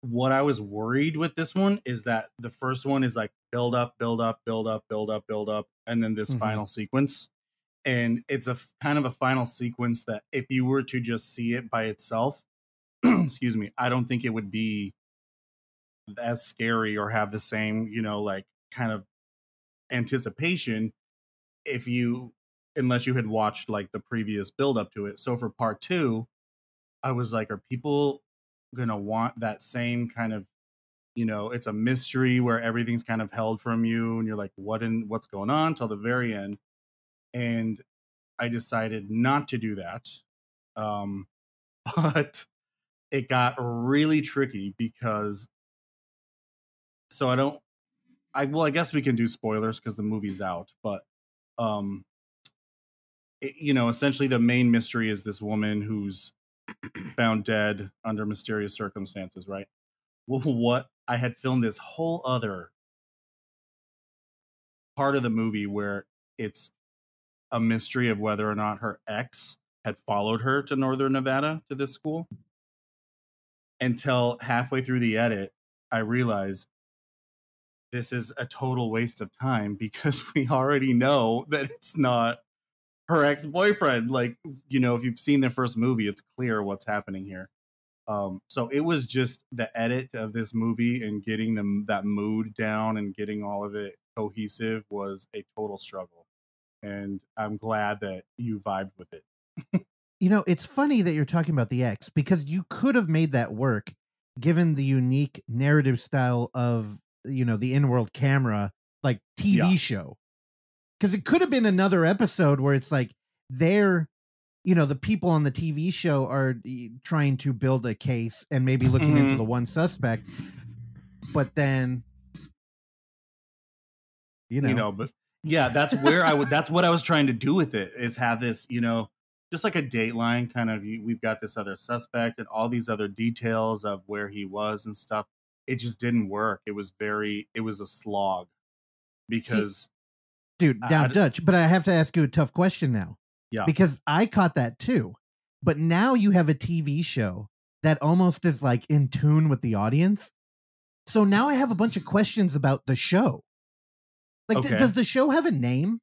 What I was worried with this one is that the first one is like build up, build up, build up, build up, build up, and then this Mhm. final sequence. And it's a f- kind of a final sequence that if you were to just see it by itself, <clears throat> excuse me, I don't think it would be as scary or have the same, you know, like kind of anticipation if you unless you had watched like the previous build up to it. So for part 2, I was like are people going to want that same kind of you know, it's a mystery where everything's kind of held from you and you're like what in what's going on till the very end. And I decided not to do that. Um <laughs> but it got really tricky because so I don't I well I guess we can do spoilers because the movie's out, but um it, you know, essentially the main mystery is this woman who's <clears throat> found dead under mysterious circumstances, right? Well, what I had filmed this whole other part of the movie where it's a mystery of whether or not her ex had followed her to northern Nevada to this school. Until halfway through the edit I realized this is a total waste of time because <laughs> we already know that it's not her ex-boyfriend. Like you know if you've seen the first movie it's clear what's happening here um so it was just the edit of this movie and getting them that mood down and getting all of it cohesive was a total struggle and i'm glad that you vibed with it <laughs> You know, it's funny that you're talking about the X because you could have made that work given the unique narrative style of, you know, the in-world camera like TV Yeah. show. Cuz it could have been another episode where it's like they're you know, the people on the TV show are trying to build a case and maybe looking into Mhm. the one suspect. But then you know, you know but yeah that's where i would that's what i was trying to do with it is have this you know just like a dateline kind of we've got this other suspect and all these other details of where he was and stuff it just didn't work it was very it was a slog because dude, I- down I Dutch, but I have to ask you a tough question now. Yeah. Because I caught that too. But now you have a TV show that almost is like in tune with the audience. So now I have a bunch of questions about the show. Like, d- does the show have a name?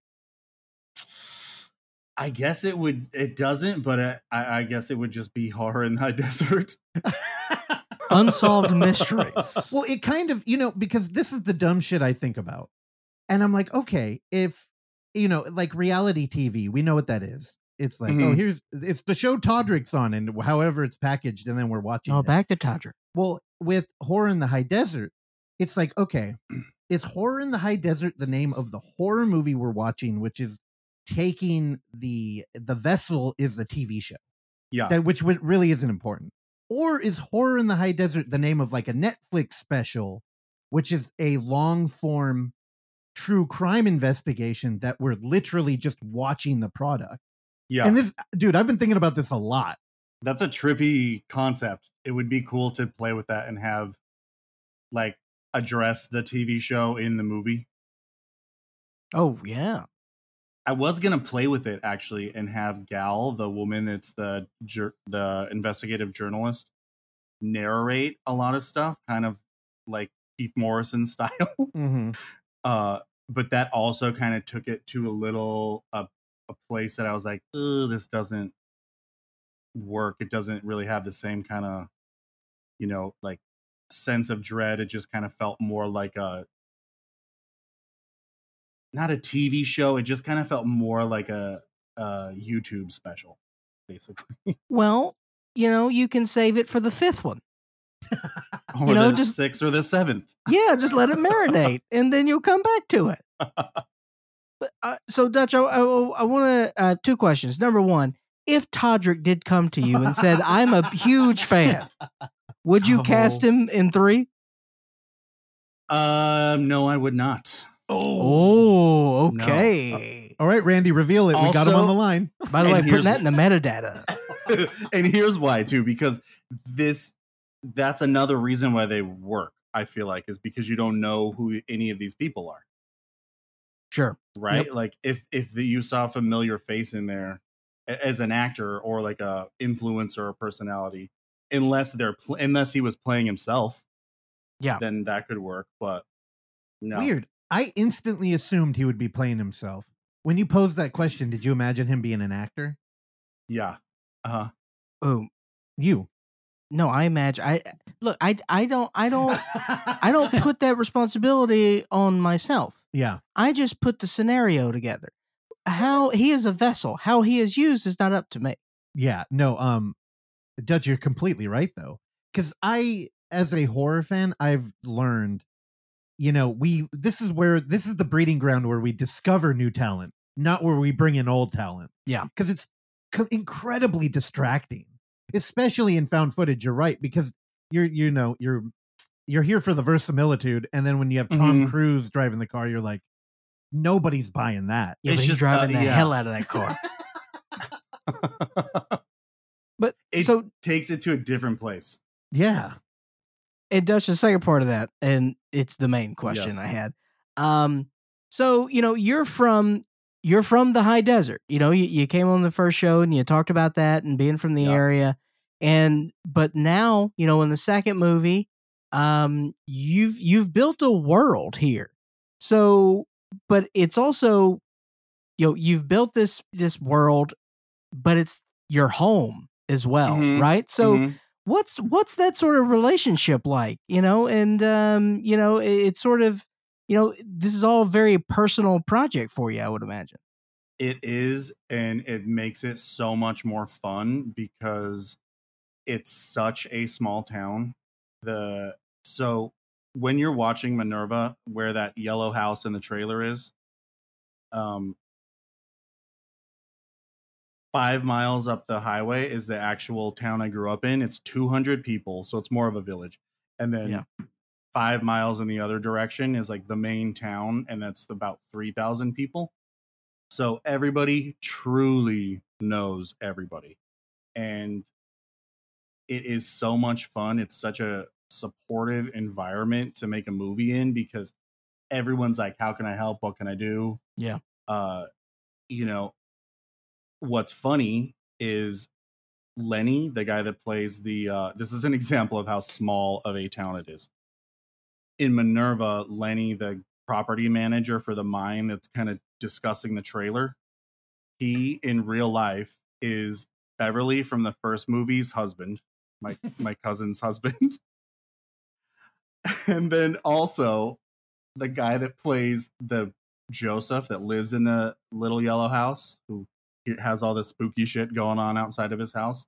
i guess it would it doesn't but I, I I guess it would just be horror in the <laughs> desert Unsolved <laughs> mysteries. Well, it kind of, you know, because this is the dumb shit I think about. And I'm like, okay, if, you know, like reality TV, we know what that is. It's like, oh, Mhm. here's, it's the show Todrick's on and however it's packaged, and then we're watching Oh, it. back to Todrick. Well, with Horror in the High Desert, it's like, okay, <clears throat> is Horror in the High Desert the name of the horror movie we're watching, which is taking the, the vessel is the TV show? Yeah. that which really isn't important. Or is Horror in the High Desert the name of like a Netflix special, which is a long form true crime investigation that we're literally just watching the product? yeah. And this, dude, I've been thinking about this a lot. That's a trippy concept. It would be cool to play with that and have like address the TV show in the movie. Oh yeah. I was gonna play with it actually and have Gal, the woman that's the jur- the investigative journalist, narrate a lot of stuff, kind of like Keith Morrison <laughs> style. Mm-hmm. Uh, but that also kind of took it to a little uh, a place that I was like, oh, this doesn't work. It doesn't really have the same kind of, you know, like sense of dread. It just kind of felt more like a not a TV show. It just kind of felt more like a, a YouTube special, basically. <laughs> Well, you know, you can save it for the fifth one. <laughs> or You know, the just- sixth or the seventh. Yeah, just let it marinate, <laughs> and then you'll come back to it. <laughs> But, uh, so, Dutch, I, I, I want to uh, two questions. Number one, if Todrick did come to you and said, "I'm a huge fan," would you cast Oh. him in three? Um, no, I would not. Oh, No. okay. All right, Randy, reveal it. we got him on the line. By the way, putting that in the metadata. and here's why too because this that's another reason why they work i feel like is because you don't know who any of these people are Sure. right like if if the, you saw a familiar face in there as an actor or like a influencer or personality unless they're pl- unless he was playing himself Yeah. then that could work but no Weird. I instantly assumed he would be playing himself. When you posed that question, did you imagine him being an actor? yeah uh-huh Oh You. No, I imagine. I look. I I don't. I don't. I don't <laughs> put that responsibility on myself. Yeah. I just put the scenario together. How he is a vessel, how he is used is not up to me. Yeah, no, um Dutch, you're completely right though. Cause I, as a horror fan, I've learned, you know, we this is where this is the breeding ground where we discover new talent, not where we bring in old talent. Yeah. Because it's co- incredibly distracting, especially in found footage. You're right, because you're you know, you're you're here for the verisimilitude, and then when you have Tom Mhm. Cruise driving the car, you're like, nobody's buying that. Yeah, It's he's just, driving uh, the yeah. hell out of that car. <laughs> <laughs> But it so takes it to a different place Yeah. it does the second part of that, and it's the main question Yes. I had. Um, so you know, you're from you're from the high desert. You know, you, you came on the first show and you talked about that and being from the Yeah. area. And but now, you know, in the second movie, um, you've you've built a world here. So, but it's also, you know, you've built this this world, but it's your home as well, Mhm. right? So Mhm. what's what's that sort of relationship like you know and um you know it, it's sort of you know this is all a very personal project for you i would imagine It is, and it makes it so much more fun because it's such a small town. The so when you're watching Minerva, where that yellow house in the trailer is, um, five miles up the highway is the actual town I grew up in. It's 200 people, so it's more of a village. And then Yeah. Five miles in the other direction is like the main town, and that's about 3,000 people. So everybody truly knows everybody. And it is so much fun. It's such a supportive environment to make a movie in because everyone's like, How can I help? What can I do? Yeah. Uh, you know, what's funny is Lenny, the guy that plays the uh this is an <laughs> example of how small of a town it is. In Minerva, Lenny, the property manager for the mine that's kind of discussing the trailer, he in real life is Beverly from the first movie's husband, my <laughs> my cousin's husband. <laughs> and then also the guy that plays the Joseph that lives in the little yellow house, who has all this spooky shit going on outside of his house.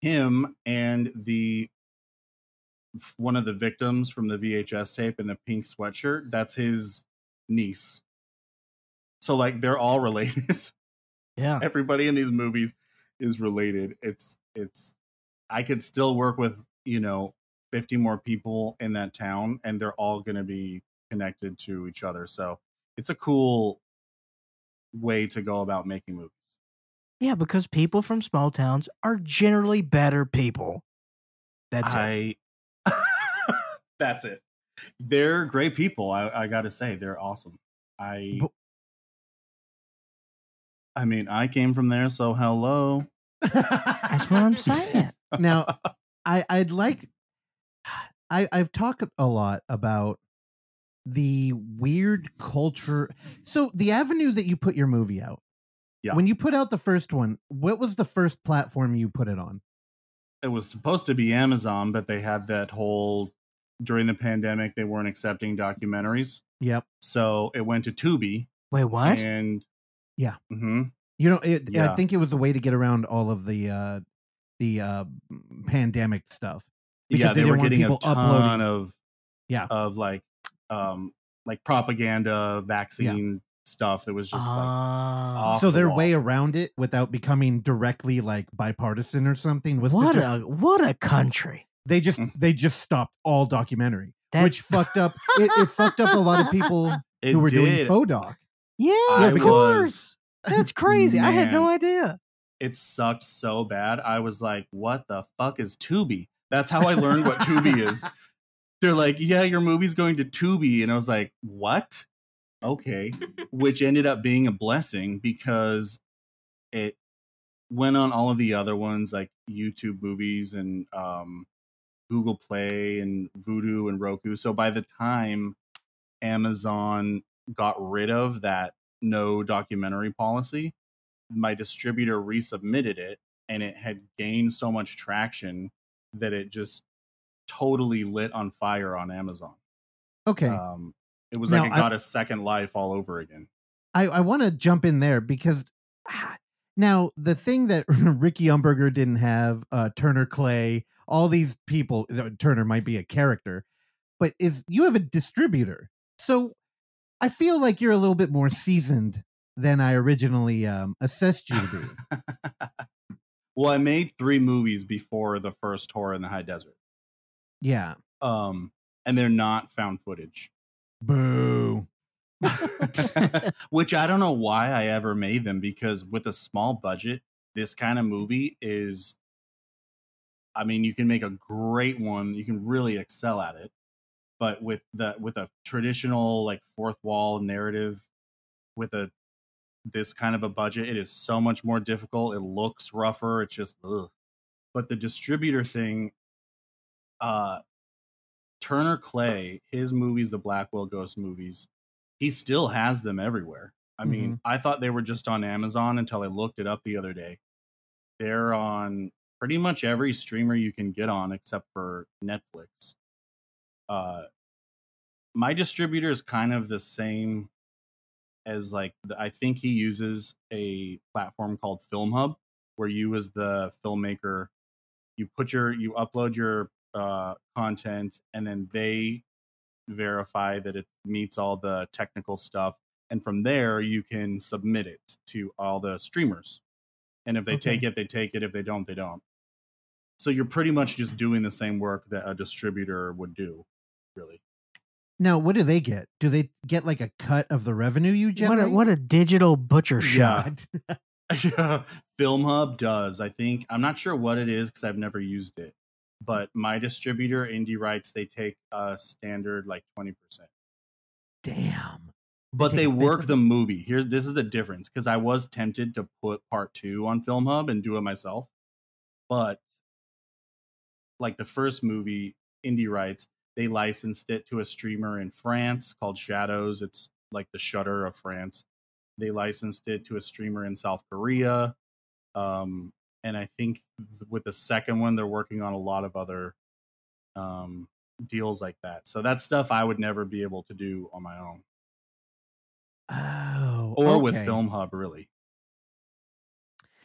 Him and the one of the victims from the VHS tape in the pink sweatshirt, that's his niece. So like they're all <laughs> related. Yeah. Everybody in these movies is related. It's it's I could still work with, you know, 50 more people in that town and they're all going to be connected to each other. So it's a cool way to go about making movies. Yeah, because people from small towns are generally better people. That's it. I That's it. They're great people. I, I got to say, they're awesome. I Bu- I mean, I came from there, so hello. That's what I'm saying. <laughs> now, I I'd like I I've talked a lot about the weird culture. So the avenue that you put your movie out. Yeah. When you put out the first one, what was the first platform you put it on? it was supposed to be Amazon, but they had that whole during the pandemic they weren't accepting documentaries, Yep. so it went to Tubi. Wait, what? And Yeah. hmm You know, it, I think it was a way to get around all of the uh the uh pandemic stuff. Because yeah, they they, were getting a people ton uploading- of Yeah. of like um like propaganda vaccine stuff that was just like Ah, off so the their wall. way around it without becoming directly like bipartisan or something was what to just, a what a country. They just Mm. they just stopped all documentary, That's which fucked up it, it fucked up a lot of people <laughs> it who were doing did. faux doc. yeah, I of because- course. That's crazy. I had no Man. idea. it sucked so bad. I was like, what the fuck is Tubi? That's how I learned what Tubi <laughs> is. They're like, yeah, your movie's going to Tubi. And I was like, what? Okay. Which ended up being a blessing because it went on all of the other ones like YouTube movies and um, Google Play and Vudu and Roku. So by the time Amazon got rid of that no documentary policy, my distributor resubmitted it and it had gained so much traction that it just totally lit on fire on Amazon. Okay. Um, it was Now, like it got a second life all over again. I, I want to jump in there because ah, now the thing that <laughs> Ricky Umberger didn't have, uh, Turner Clay, all these people, Turner might be a character, but is you have a distributor. So I feel like you're a little bit more seasoned than I originally um, assessed you to be. <laughs> well, I made three movies before the first horror in the high desert. yeah. Um, and they're not found footage. Boo. <laughs> Which I don't know why I ever made them because with a small budget, this kind of movie is I mean, you can make a great one, you can really excel at it. But with the with a traditional like fourth wall narrative with a this kind of a budget, it is so much more difficult. It looks rougher. It's just ugh. But the distributor thing, uh Turner Clay, his movies, the Blackwell Ghost movies, he still has them everywhere. I mean, I thought they were just on Amazon until I looked it up the other day. They're on pretty much every streamer you can get on except for Netflix. Uh my distributor is kind of the same as like the, I think he uses a platform called Film Hub where you as the filmmaker you put your you upload your uh content and then they verify that it meets all the technical stuff and from there you can submit it to all the streamers and if they Okay. take it they take it if they don't they don't so you're pretty much just doing the same work that a distributor would do really Now, what do they get? Do they get like a cut of the revenue you What generate? a, what a digital butcher Yeah. shot. <laughs> yeah, Film Hub does. I think I'm not sure what it is because I've never used it. But my distributor, Indie Rights, they take a standard like twenty percent. Damn. But take they work of the movie. Here's this is the difference because I was tempted to put part two on Film Hub and do it myself, but like the first movie, Indie Rights, they licensed it to a streamer in France called Shadows. It's like the Shutter of France. They licensed it to a streamer in South Korea. Um, and I think th- with the second one, they're working on a lot of other um, deals like that. So that's stuff I would never be able to do on my own Oh, or with. Film Hub, really.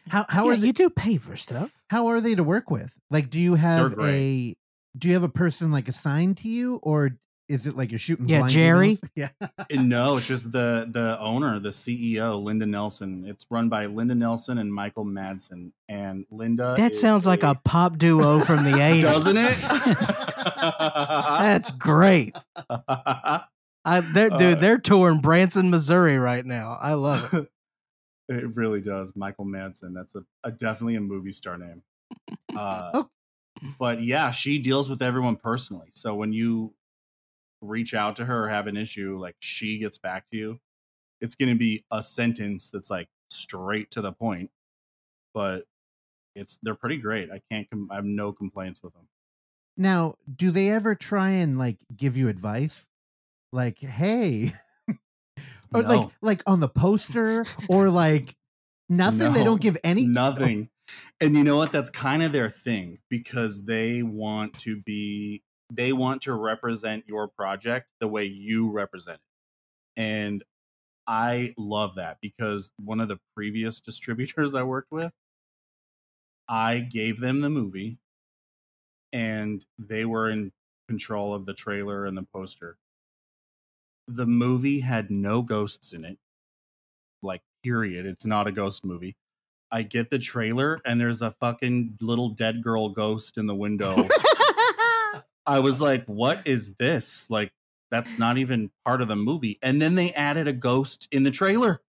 How how yeah, are they, you do pay for stuff. how are they to work with? Like, do you have a do you have a person like assigned to you, or is it like you're shooting? Yeah, blind Jerry? emails? <laughs> Yeah. No, it's just the the owner, the CEO, Linda Nelson. It's run by Linda Nelson and Michael Madsen. And Linda, that sounds like a pop duo from the <laughs> 80s. doesn't it? That's great. <laughs> I, they're, Uh, dude, they're touring Branson, Missouri right now. I love it. It? really does. Michael Madsen. That's a, a definitely a movie star name. <laughs> Uh, Oh. But yeah, she deals with everyone personally. So when you reach out to her or have an issue, like she gets back to you, it's going to be a sentence that's like straight to the point. But it's they're pretty great. I can't. Com- I have no complaints with them. Now, do they ever try and like give you advice? Like, hey, <laughs> or like No. like on the poster, or like nothing. They don't give any nothing. And you know what? That's kind of their thing because they want to be they want to represent your project the way you represent it. And I love that because one of the previous distributors I worked with, I gave them the movie and they were in control of the trailer and the poster. The movie had no ghosts in it. Like period. It's not a ghost movie. I get the trailer and there's a fucking little dead girl ghost in the window. I was <laughs> like, what is this? Like, that's not even part of the movie. And then they added a ghost in the trailer,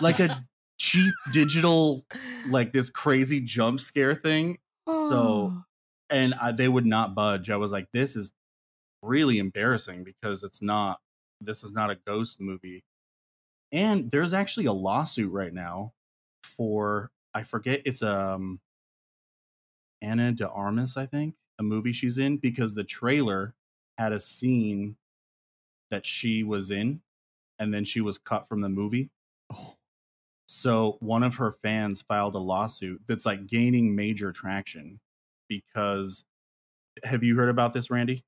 like a cheap digital, like this crazy jump scare thing. So, oh. and I, they would not budge. I was like, this is really embarrassing because it's not, this is not a ghost movie. And there's actually a lawsuit right now for, I forget, it's um Ana de Armas, I think, a movie she's in, because the trailer had a scene that she was in and then she was cut from the movie. So one of her fans filed a lawsuit that's like gaining major traction because have you heard about this, Randy?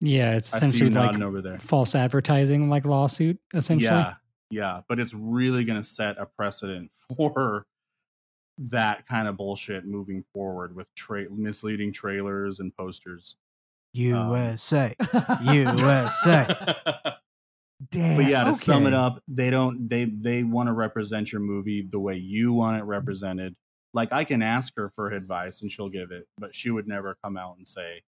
Yeah, it's I see you essentially like over there. false advertising, like lawsuit, essentially. Yeah, yeah, but it's really going to set a precedent <laughs> for that kind of bullshit moving forward with tra- misleading trailers and posters. Um, USA. USA. <laughs> <laughs> Damn. but yeah, to sum it up, they don't they they want to represent your movie the way you want it represented. Like I can ask her for advice and she'll give it, but she would never come out and say,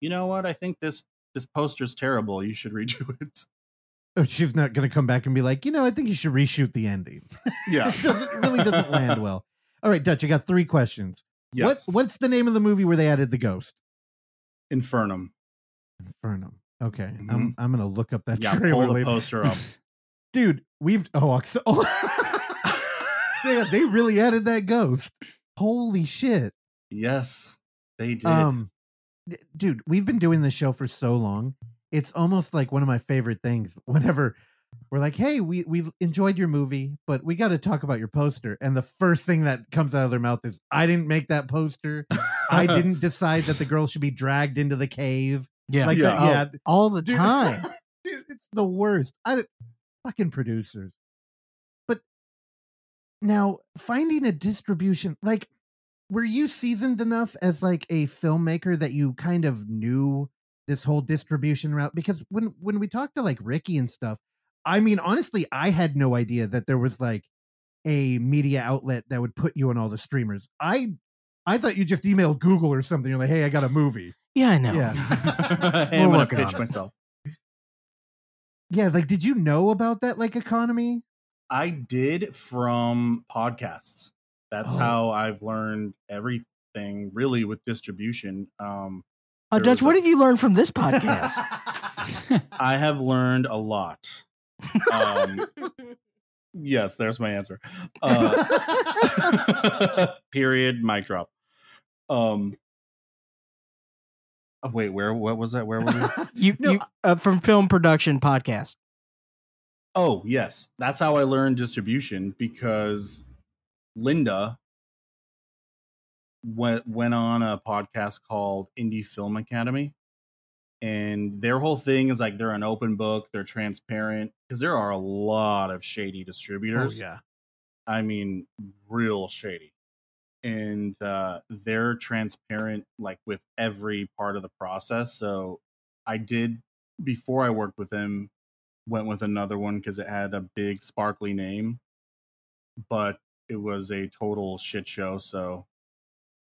"You know what? I think this this poster's terrible. You should <laughs> redo it." Oh, she's not going to come back and be like, you know, I think you should reshoot the ending. <laughs> Yeah. it doesn't it really doesn't land <laughs> well. All right, Dutch, I got three questions. Yes. What what's the name of the movie where they added the ghost? Infernum. Infernum. Okay, Mhm. I'm I'm gonna look up that Yeah, trailer pull the later. poster up. Dude, we've oh, so, oh. yeah, they really added that ghost. Holy shit. yes, they did. Um, dude, we've been doing this show for so long. It's almost like one of my favorite things. <laughs> Whenever we're like, "Hey, we we enjoyed your movie, but we got to talk about your poster," and the first thing that comes out of their mouth is, "I didn't make that poster. I <laughs> didn't decide that the girl should be dragged into the cave." Yeah. Like Yeah. that, Oh, yeah, all the dude, time. <laughs> dude, it's the worst. I fucking producers. But now finding a distribution, like, were you seasoned enough as like a filmmaker that you kind of knew this whole distribution route? Because when when we talked to like Ricky and stuff, I mean, honestly, I had no idea that there was like a media outlet that would put you on all the streamers. I I thought you just emailed Google or something. You're like, hey, I got a movie. Yeah, I know. Yeah. <laughs> hey, I'm oh gonna pitch myself. Yeah, like, did you know about that like economy? I did from podcasts. That's Oh. how I've learned everything really with distribution. Um, Uh, Dutch, what a- have you learned from this podcast? <laughs> I have learned a lot. Um, yes, there's my answer. Uh, <laughs> <laughs> period. Mic drop. Um. oh, wait, where? What was that? Where were we? you, No, you uh, from film production podcast. Oh, yes. That's how I learned distribution because Linda went went on a podcast called Indie Film Academy, and their whole thing is like they're an open book, they're transparent because there are a lot of shady Oh distributors. yeah. I mean, real shady. And uh, they're transparent, like with every part of the process. So I did before I worked with them went with another one because it had a big sparkly name, but it was a total shit show. So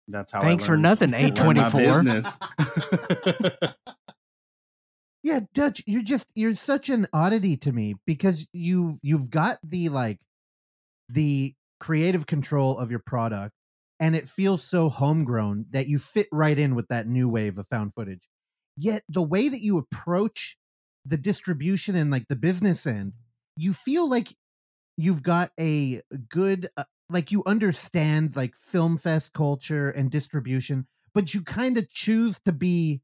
that's how. Thanks I for nothing, to run my 824. <laughs> Yeah, Dutch, you're just you're such an oddity to me because you you've got the like the creative control of your product and it feels so homegrown that you fit right in with that new wave of found footage. Yet the way that you approach the distribution and like the business end, you feel like you've got a good uh, like you understand like film fest culture and distribution, but you kind of choose to be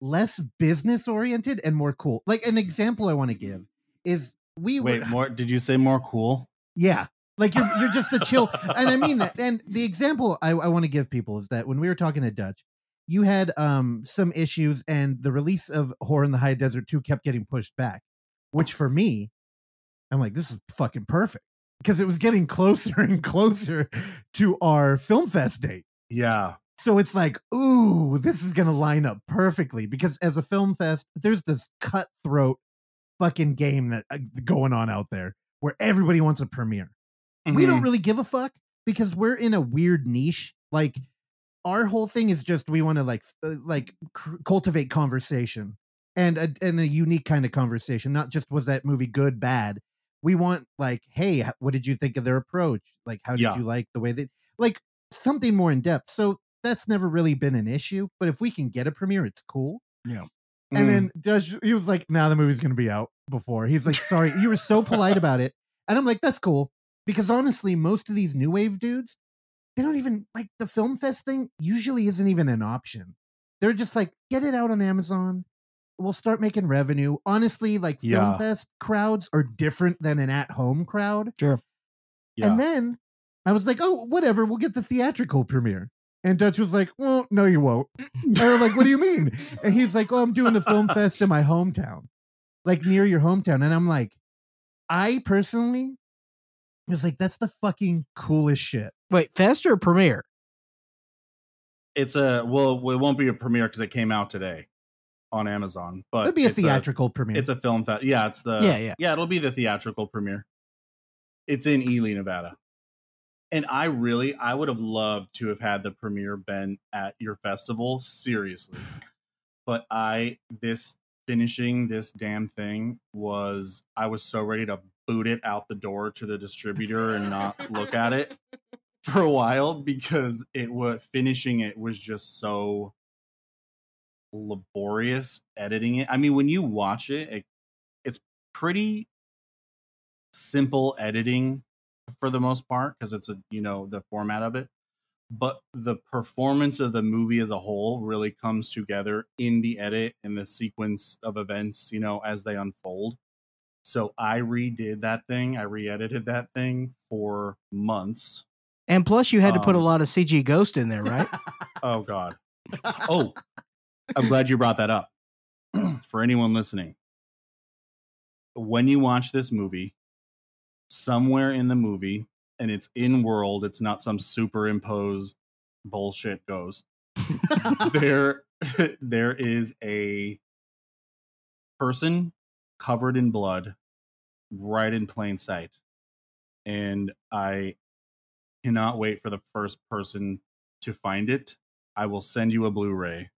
less business oriented and more cool. Like an example I want to give is we Wait, were more? Did you say more cool? yeah. Like you're you're just a chill and I mean that. <laughs> And the example I, I want to give people is that when we were talking to Dutch, you had um some issues and the release of Horror in the High Desert 2 kept getting pushed back. Which for me, I'm like, this is fucking perfect. Because it was getting <laughs> closer and closer to our film fest date. Yeah. So it's like, ooh, this is gonna line up perfectly because as a film fest, there's this cutthroat fucking game that uh, going on out there where everybody wants a premiere. We don't Mhm. really give a fuck because we're in a weird niche. Like our whole thing is just we want to like uh, like cr- cultivate conversation and a, and a unique kind of conversation. Not just was that movie good, bad. We want like, hey, what did you think of their approach? Like, how did Yeah. you like the way they like something more in depth? So that's never really been an issue. But if we can get a premiere, it's cool. yeah And mm. then Josh, he was like, "Now the movie's gonna be out before." He's like, "Sorry, you were so polite about it," and I'm like, "That's cool," because honestly, most of these new wave dudes, they don't even like the film fest thing. Usually, isn't even an option. They're just like, "Get it out on Amazon. We'll start making revenue." Honestly, like film Yeah. fest crowds are different than an at home crowd. Sure. yeah. And then I was like, "Oh, whatever. We'll get the theatrical premiere." And Dutch was like, "Well, no, you won't." <clears throat> And I was like, "What do you mean?" And he's like, "Oh, I'm doing the film fest in my hometown, like near your hometown." And I'm like, I personally was like, "That's the fucking coolest shit." Wait, Fest or Premiere? it's a well, it won't be a premiere because it came out today on Amazon. But It'd be a it's theatrical premiere. It's a film fest. Yeah, it's the Yeah, yeah. yeah. It'll be the theatrical premiere. It's in Ely, Nevada, and I really I would have loved to have had the premiere been at your festival. Seriously, but I this finishing this damn thing was I was so ready to boot it out the door to the distributor and not look at it <laughs> for a while because it was finishing it was just so laborious editing it. I mean, when you watch it, it it's pretty simple editing for the most part because it's a you know the format of it but the performance of the movie as a whole really comes together in the edit and the sequence of events you know as they unfold so i redid that thing i re-edited that thing for months And plus, you had to put a Um, lot of CG Ghost in there, right? oh god oh i'm glad you brought that up. <clears throat> For anyone listening when you watch this movie somewhere in the movie and it's in world it's not some superimposed bullshit ghost <laughs> there <laughs> there is a person covered in blood right in plain sight. And i cannot wait for the first person to find it. I will send you a blu-ray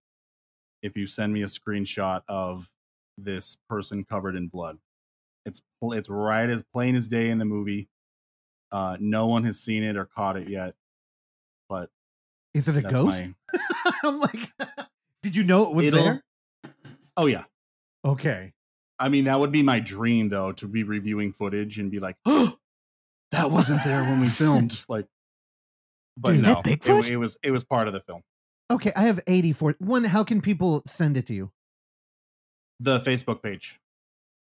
if you send me a screenshot of this person covered in blood it's it's right as plain as day in the movie uh no one has seen it or caught it yet but Is it a ghost? my <laughs> I'm like, <laughs> did you know it was It'll- there? oh yeah Okay. I mean, that would be my dream, though, to be reviewing footage and be like, "Oh, <gasps> that wasn't there when we <laughs> filmed." Like, but Is no, that it, it was it was part of the film. Okay, I have 84. One, how can people send it to you? The Facebook page,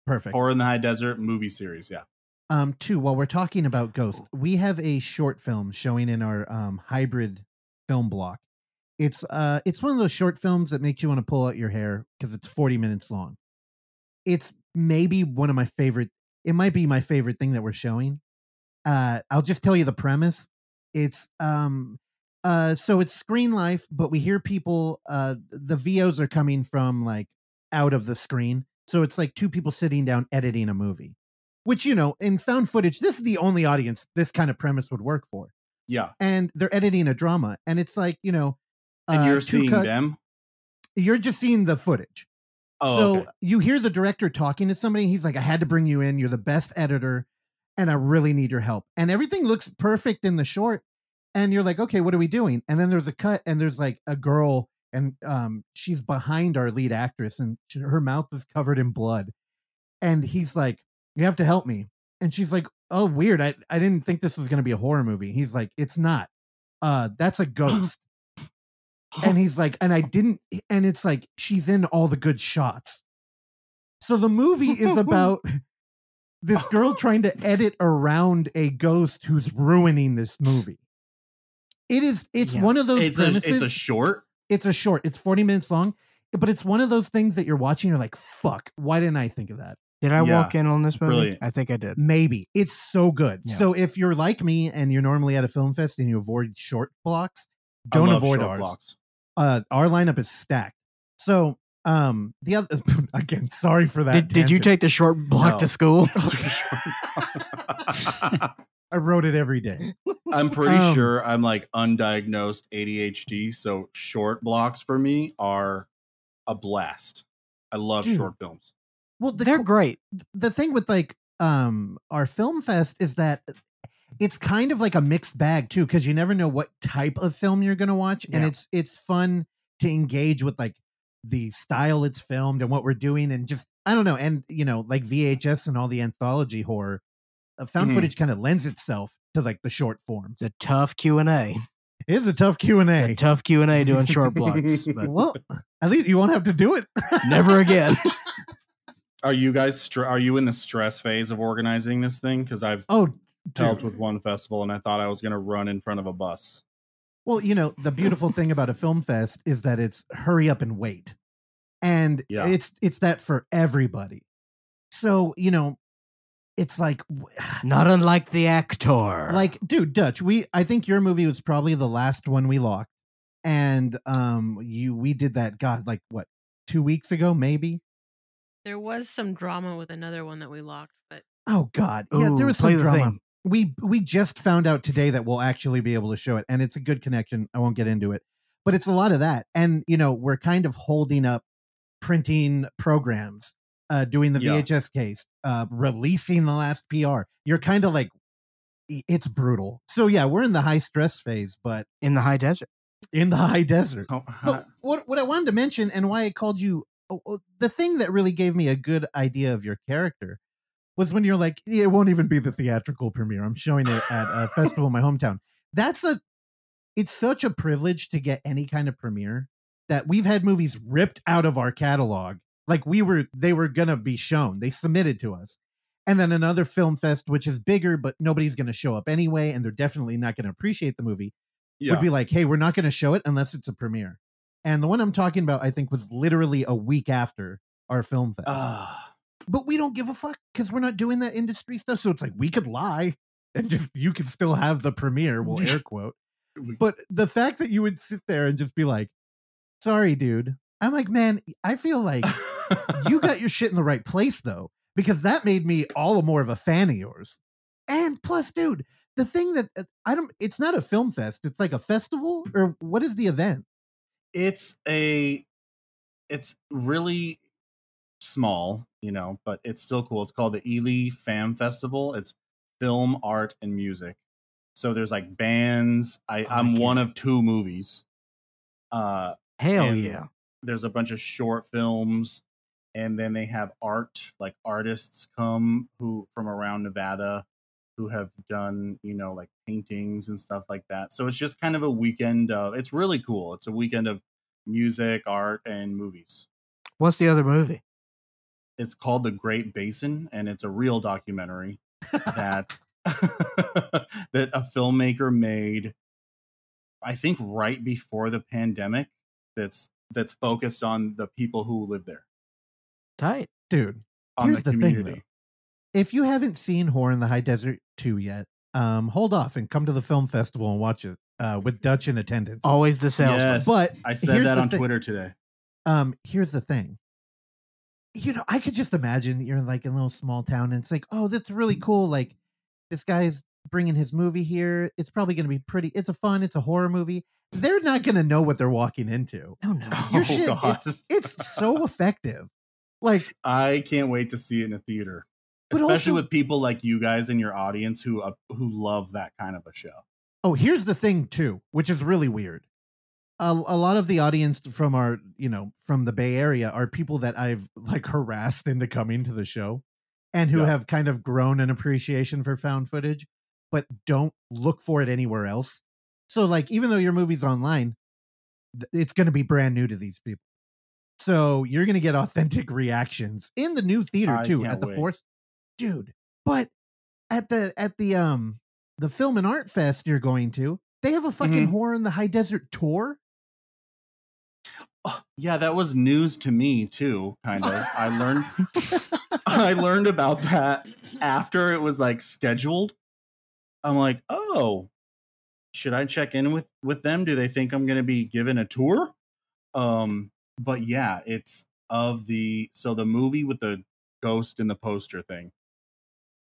Perfect. Horror in the High Desert movie series. Yeah, Um, two, while we're talking about Ghost, we have a short film showing in our um hybrid film block. It's uh it's one of those short films that makes you want to pull out your hair because it's 40 minutes long. It's maybe one of my favorite it might be my favorite thing that we're showing. Uh I'll just tell you the premise. It's um uh so it's screen life, but we hear people uh the VOs are coming from like out of the screen. So it's like two people sitting down editing a movie. Which, you know, in found footage, this is the only audience this kind of premise would work for. Yeah. And they're editing a drama. And it's like, you know, And uh, you're seeing cut- them. You're just seeing the footage. Oh, so okay. you hear the director talking to somebody. He's like, I had to bring you in. You're the best editor, and I really need your help. And everything looks perfect in the short. And you're like, okay, what are we doing? And then there's a cut, and there's like a girl, and um, she's behind our lead actress, and she- her mouth is covered in blood. And he's like, You have to help me. And she's like, Oh, weird. I, I didn't think this was gonna be a horror movie. He's like, It's not. Uh, that's a ghost. and he's like, and I didn't, and it's like she's in all the good shots. So the movie is <laughs> about this girl trying to edit around a ghost who's ruining this movie. It is. It's Yeah. one of those it's a it's a short. it's a short. It's forty minutes long, but it's one of those things that you're watching. You're like, fuck. Why didn't I think of that? Did I Yeah. walk in on this movie? Brilliant. I think I did. Maybe it's so good. Yeah. So if you're like me and you're normally at a film fest and you avoid short blocks, don't avoid short ours. blocks. uh our lineup is stacked. So um the other <laughs> again, sorry for that. Did, did you take the short block No. to school? <laughs> <laughs> I wrote it every day. <laughs> I'm pretty Um, sure I'm like undiagnosed ADHD, so short blocks for me are a blast. I love Dude. short films. Well, the They're great. the thing with like um our film fest is that it's kind of like a mixed bag too because you never know what type of film you're going to watch and it's it's fun to engage with like the style it's filmed and what we're doing and just I don't know and you know like VHS and all the anthology horror uh, found Mhm. footage kind of lends itself to like the short form. It's a tough Q and A. It is a tough Q and It's a A. tough Q and A doing short blocks, <laughs> but Well, at least you won't have to do it. <laughs> never again. Are you guys str- are you in the stress phase of organizing this thing? Because I've Oh, helped with one festival and I thought I was going to run in front of a bus. Well, you know, the beautiful thing about a film fest is that it's hurry up and wait. And Yeah. it's it's that for everybody. So, you know, it's like <sighs> Not unlike the actor. like dude, Dutch, we I think your movie was probably the last one we locked. And um you we did that god like what? 2 weeks ago maybe? There was some drama with another one that we locked, but Oh god. Yeah, there was some the drama. thing. We we just found out today that we'll actually be able to show it and it's a good connection. I won't get into it. But it's a lot of that. And you know, we're kind of holding up printing programs, uh doing the Yeah. VHS case, uh releasing the last PR. You're kind of like it's brutal. So yeah, we're in the high stress phase, but in the high desert. in the high desert. Oh, But <laughs> what what I wanted to mention and why I called you oh, oh, the thing that really gave me a good idea of your character was when you're like, it won't even be the theatrical premiere. I'm showing it at a <laughs> festival in my hometown. That's a it's such a privilege to get any kind of premiere that we've had movies ripped out of our catalog. Like we were they were gonna be shown. They submitted to us. And then another film fest, which is bigger, but nobody's gonna show up anyway, and they're definitely not gonna appreciate the movie yeah. would be like, hey, we're not going to show it unless it's a premiere. And the one I'm talking about, I think, was literally a week after our film fest. Ah, but we don't give a fuck because we're not doing that industry stuff. So it's like we could lie and just you could still have the premiere. We'll air <laughs> quote. But the fact that you would sit there and just be like, sorry, dude. I'm like, man, I feel like <laughs> you got your shit in the right place though, because that made me all the more of a fan of yours. And plus, dude, the thing that uh, I don't, it's not a film fest. It's like a festival, or what is the event? it's a it's really small you know but it's still cool it's called the ely fam festival it's film art and music so there's like bands i Oh, i'm one of two movies uh Hell yeah. there's a bunch of short films and then they have art like artists come who from around nevada who have done you know like paintings and stuff like that. So it's just kind of a weekend of it's really cool. It's a weekend of music art and movies. What's the other movie? it's called the great basin and it's a real documentary that <laughs> <laughs> that a filmmaker made I think right before the pandemic that's that's focused on the people who live there Tight. Dude, on Here's the the thing, community. if you haven't seen Horror in the High Desert 2 yet, um, hold off and come to the film festival and watch it uh, with Dutch in attendance. Always the salesman. Yes, But I said that on thing. Twitter today. um here's the thing you know i could just imagine you're in like in a little small town and it's like oh that's really cool like this guy's bringing his movie here it's probably going to be pretty it's a fun it's a horror movie they're not going to know what they're walking into No, no. <laughs> Your oh shit, god, it's so effective like I can't wait to see it in a theater, especially also- with people like you guys in your audience who uh, who love that kind of a show. oh here's the thing too which is really weird a, a lot of the audience from our you know from the bay area are people that i've like harassed into coming to the show and who Yeah. have kind of grown an appreciation for found footage but don't look for it anywhere else so like even though your movie's online it's going to be brand new to these people so you're going to get authentic reactions in the new theater I too at the wait. fourth dude but at the at the um the film and art fest you're going to they have a fucking Mhm. horror in the high desert tour Oh, yeah, that was news to me too. Kind of. <laughs> I learned <laughs> I learned about that after it was like scheduled. I'm like, oh, should I check in with with them? Do they think I'm going to be given a tour? Um, but yeah, it's of the so the movie with the ghost in the poster thing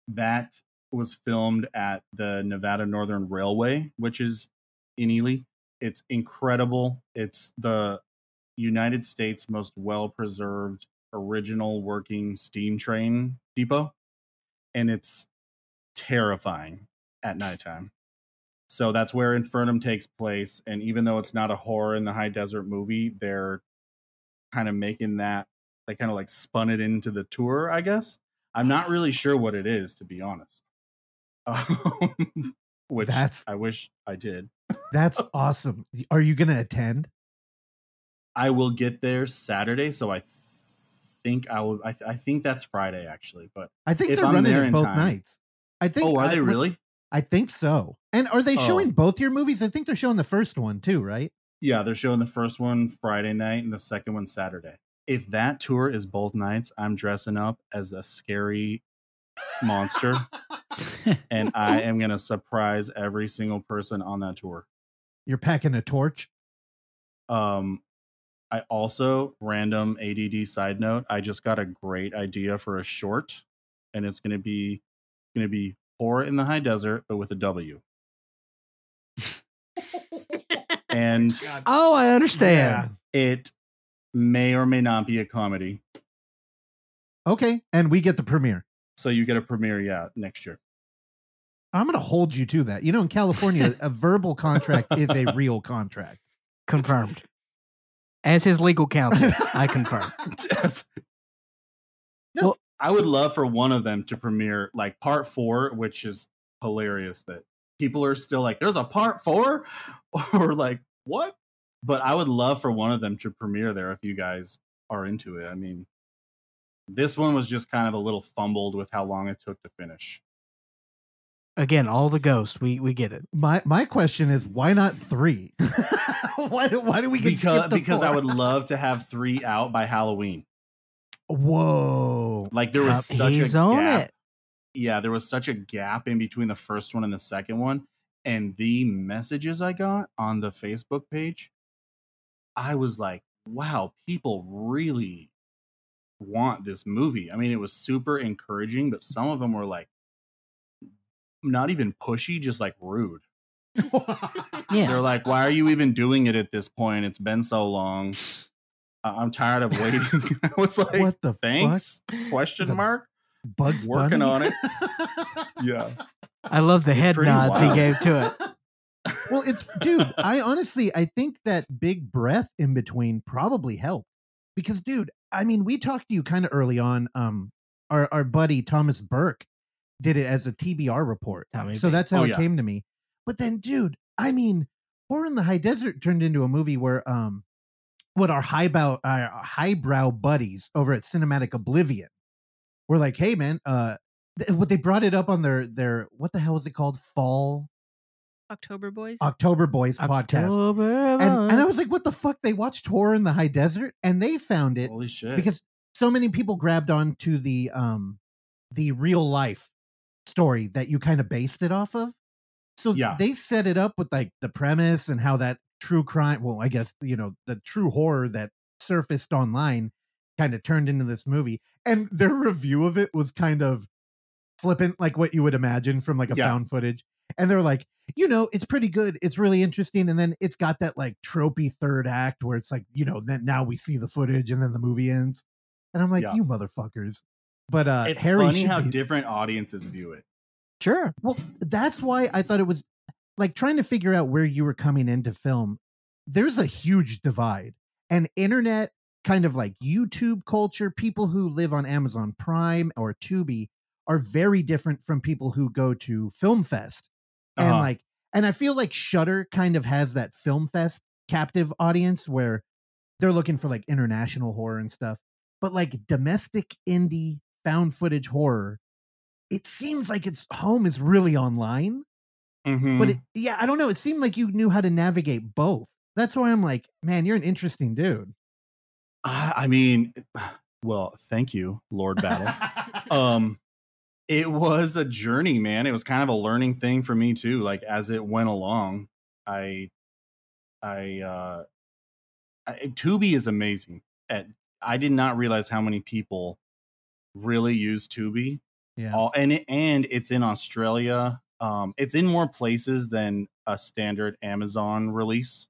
that was filmed at the Nevada Northern Railway, which is in Ely. It's incredible. It's the United States most well preserved original working steam train depot. And it's terrifying at nighttime. So that's where Infernum takes place. And even though it's not a horror in the high desert movie, they're kind of making that, they kind of like spun it into the tour, I guess. I'm not really sure what it is, to be honest. <laughs> Um, which That's- I wish I did. that's <laughs> awesome are you going to attend I will get there Saturday, so I think I will. I, I think that's Friday actually. But i think If they're I'm running there it both time. nights i think oh, are I- they really? i think so and are they Oh. showing both your movies i think they're showing the first one too right Yeah, they're showing the first one Friday night and the second one Saturday. If that tour is both nights, I'm dressing up as a scary monster, <laughs> and I am gonna surprise every single person on that tour. you're packing a torch Um, I also random ADD side note. I just got a great idea for a short, and it's gonna be gonna be horror in the high desert, but with a W. and Oh, I understand. it may or may not be a comedy. okay and we get the premiere So you get a premiere, yeah, next year. i'm going to hold you to that you know in california <laughs> a verbal contract is a real contract Confirmed. As his legal counsel, I confirm. <laughs> Yes. No. Well- I would love for one of them to premiere like part four, which is hilarious that people are still like, there's a part four? <laughs> Or like, what? But I would love for one of them to premiere there if you guys are into it. I mean, this one was just kind of a little fumbled with how long it took to finish. Again, all the ghosts. We we get it. my my question is why not three <laughs> why, do- why do we get Because skipped to because I would love to have three out by Halloween. whoa Like there was such He's a gap. it. yeah, there was such a gap in between the first one and the second one. And the messages I got on the Facebook page, I was like, wow, people really want this movie. I mean, it was super encouraging, but some of them were like not even pushy, just like rude. <laughs> Yeah. They're like, why are you even doing it at this point? It's been so long. I'm tired of waiting. <laughs> I was like, what the thanks? Question The- mark? Bugs Working Bunny? on it. <laughs> Yeah. I love the It's head pretty nods he gave to it. <laughs> well, it's dude. I honestly, I think that big breath in between probably helped because, dude. I mean, we talked to you kind of early on. Um, our our buddy Thomas Burke did it as a TBR report, Tommy so B. that's how Oh, it yeah. came to me. But then, dude, I mean, Horror in the High Desert turned into a movie where um, what our highbrow our highbrow buddies over at Cinematic Oblivion were like, hey man, uh, th- what they brought it up on their their what the hell was it called fall October Boys. October Boys podcast. October And, and I was like, what the fuck? They watched horror in the high desert and they found it Holy shit! because so many people grabbed on to the um the real life story that you kind of based it off of. So Yeah. they set it up with like the premise and how that true crime, well, I guess, you know, the true horror that surfaced online kind of turned into this movie. And their review of it was kind of flippant, like what you would imagine from like a Yeah. found footage. And they're like, you know, it's pretty good. It's really interesting. And then it's got that like tropey third act where it's like, you know, then now we see the footage and then the movie ends. And I'm like, Yeah. you motherfuckers. But uh it's Harry funny how be- different audiences view it. sure. well, that's why I thought it was like trying to figure out where you were coming into film. There's a huge divide. And internet kind of like YouTube culture, people who live on Amazon Prime or Tubi are very different from people who go to Film Fest. And Uh-huh. like and I feel like Shudder kind of has that Film Fest captive audience where they're looking for like international horror and stuff. But like domestic indie found footage horror, it seems like its home is really online. Mhm. But it, yeah, I don't know. It seemed like you knew how to navigate both. That's why I'm like, man, you're an interesting dude. I, I mean, <sighs> well, thank you, Lord Battle. <laughs> um, it was a journey, man. It was kind of a learning thing for me too. Like as it went along, I, I, uh, I, Tubi is amazing. At I did not realize how many people really use Tubi. yeah. all and it, and it's in Australia. Um, it's in more places than a standard Amazon release.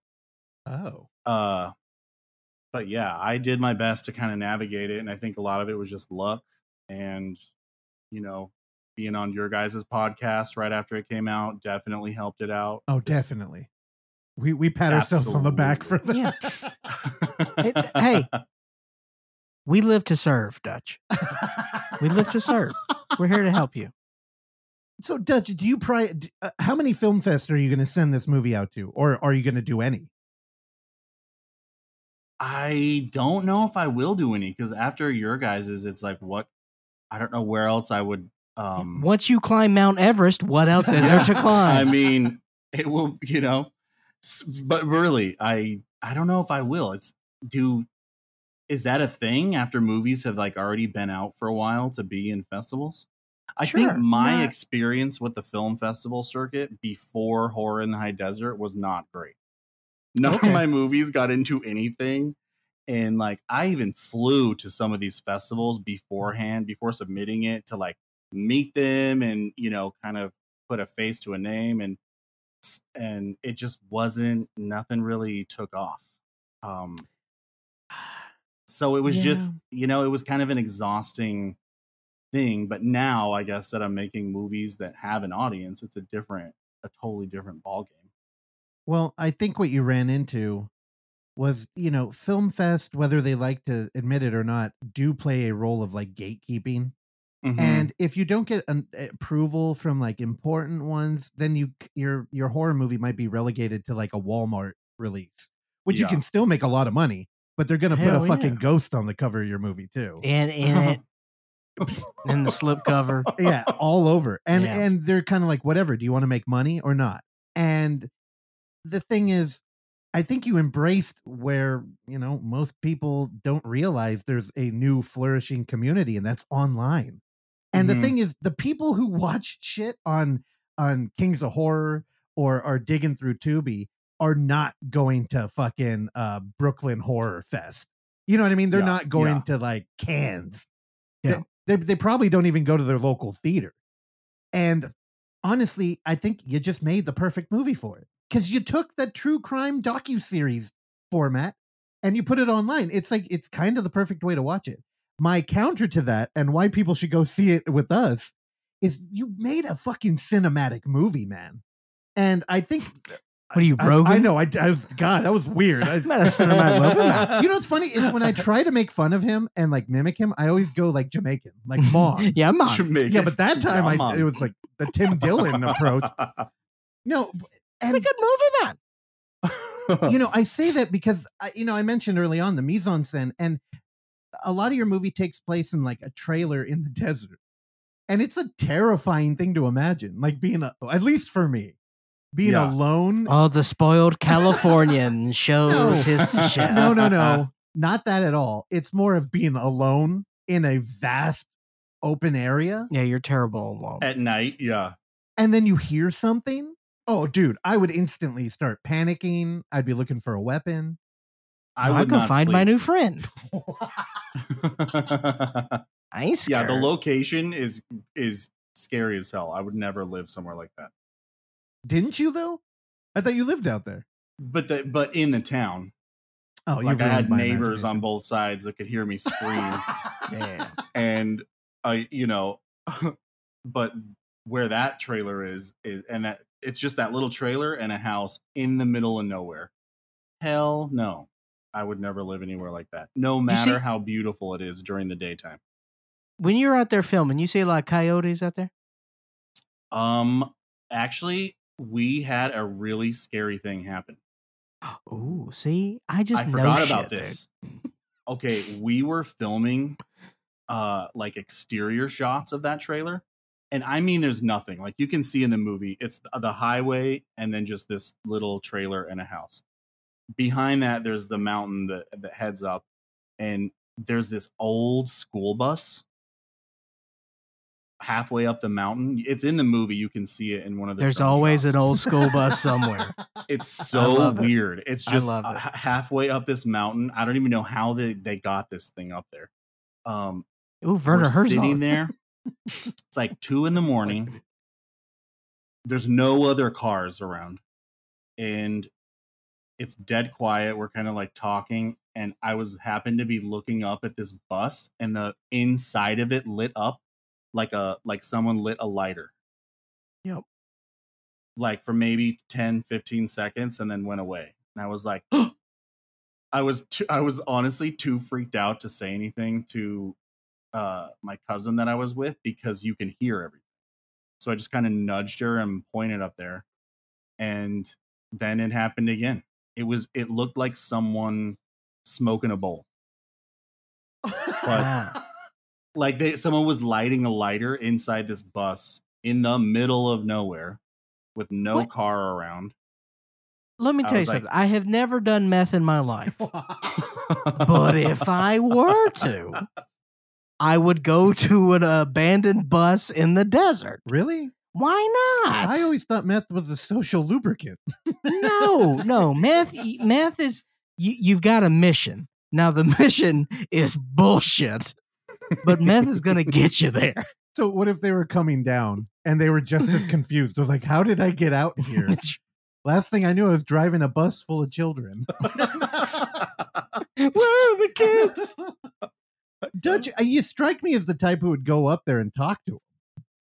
oh. Uh, but yeah, I did my best to kind of navigate it, and I think a lot of it was just luck and you know being on your guys' podcast right after it came out definitely helped it out. Oh, Just- definitely. We we pat ourselves on the back for that. Yeah. It- <laughs> hey. We live to serve, Dutch. We live to serve. We're here to help you. So, Dutch, do you pri- d- uh, how many film fests are you going to send this movie out to, or are you going to do any? I don't know if I will do any because after your guys's, it's like what I don't know where else I would. Um, Once you climb Mount Everest, what else is there to <laughs> climb? I mean, it will, you know, but really, I I don't know if I will. It's do is that a thing after movies have like already been out for a while to be in festivals? I think my experience with the film festival circuit before Horror in the High Desert was not great. None Okay. of my movies got into anything. And like I even flew to some of these festivals beforehand, before submitting it to like meet them and, you know, kind of put a face to a name and and it just wasn't nothing really took off. Um <sighs> so it was just, you know, it was kind of an exhausting thing, but now I guess that I'm making movies that have an audience, it's a different a totally different ball game Well, I think what you ran into was, you know, Film Fest, whether they like to admit it or not, do play a role of like gatekeeping. Mhm. And if you don't get an approval from like important ones, then you your your horror movie might be relegated to like a Walmart release, which you can still make a lot of money, but they're gonna put Hell a fucking ghost on the cover of your movie too. And in it, in the slip cover. yeah, all over. And Yeah. and they're kind of like, whatever. Do you want to make money or not? And the thing is, I think you embraced where you know most people don't realize there's a new flourishing community, and that's online. And Mhm. the thing is, the people who <laughs> watch shit on on Kings of Horror or are digging through Tubi are not going to fucking uh, Brooklyn Horror Fest. You know what I mean? They're Yeah, not going yeah. to like Cannes. Yeah. They, they they probably don't even go to their local theater. And honestly, I think you just made the perfect movie for it because you took that true crime docu series format and you put it online. It's like it's kind of the perfect way to watch it. My counter to that and why people should go see it with us is you made a fucking cinematic movie, man. And I think <laughs> What are you, I- Rogan? I, know. I, I was God. That was weird. I, <laughs> a cinematic <laughs> movie. you know what's funny is when I try to make fun of him and like mimic him, I always go like Jamaican, like Mom. Yeah, I'm. Jamaican. yeah, but that time Come I it was like the Tim Dillon approach. No, It's a good movie, man. you know, I say that <laughs> because I, you know I mentioned early on the mise en scène, and a lot of your movie takes place in like a trailer in the <laughs> desert, and it's a terrifying thing to imagine, like being a, at least for me, being Yeah. alone. Oh, the spoiled <laughs> Californian shows No. his shit. no, no, no, not that at all. It's more of being alone in a vast open area, Yeah, you're terrible alone. At night, yeah. and then you hear something. Oh, dude, I would instantly start panicking. I'd be looking for a weapon. I I would could not find my new friend. I <laughs> ain't yeah, the location is is scary as hell. I would never live somewhere like that. Didn't you though? I thought you lived out there. But the but in the town, Oh, you like I had neighbors on both sides that could hear me scream, Yeah. and I, you know, <laughs> but where that trailer is is and that it's just that little trailer and a house in the middle of nowhere. Hell no. I would never live anywhere like that. No matter see- how beautiful it is during the daytime. When you're out there filming, you see a lot of coyotes out there. Um actually we had a really scary thing happen. Oh, see, I just I forgot about this. okay, we were filming uh like exterior shots of that trailer. And I mean there's nothing. Like you can see in the movie, it's the highway and then just this little trailer and a house. Behind that there's the mountain that that heads up and there's this old school bus halfway up the mountain. It's in the movie, you can see it in one of the There's always shots an old school bus <laughs> somewhere. it's so love it. weird. It's just uh, it. halfway up this mountain. I don't even know how they, they got this thing up there. Um, Ooh, Werner Herzog. sitting there. It's like two in the morning. There's no other cars around, and it's dead quiet. We're kind of like talking, and I was happened to be looking up at this bus, and the inside of it lit up like a like someone lit a lighter. Yep. Like for maybe 10, 15 seconds, and then went away. And I was like, <gasps> I was too, I was honestly too freaked out to say anything to uh my cousin that I was with because you can hear everything. So I just kind of nudged her and pointed up there. And then it happened again. It was it looked like someone smoking a bowl. Wow. Like they someone was lighting a lighter inside this bus in the middle of nowhere with no What? car around. Let me I tell you was like- something. I have never done meth in my <laughs> life, but if I were to, I would go <laughs> to an abandoned bus in the desert. really? Why not? I always thought meth was a social lubricant. no, <laughs> no. Meth, meth is you, you've got a mission. Now the <laughs> mission is bullshit, but meth is gonna get you there. So what if they were coming down and they were just as confused? They're like, "How did I get out here?" Last thing I knew, I was driving a bus full of children. Where are the kids? Dutch, uh, you strike me as the type who would go up there and talk to him.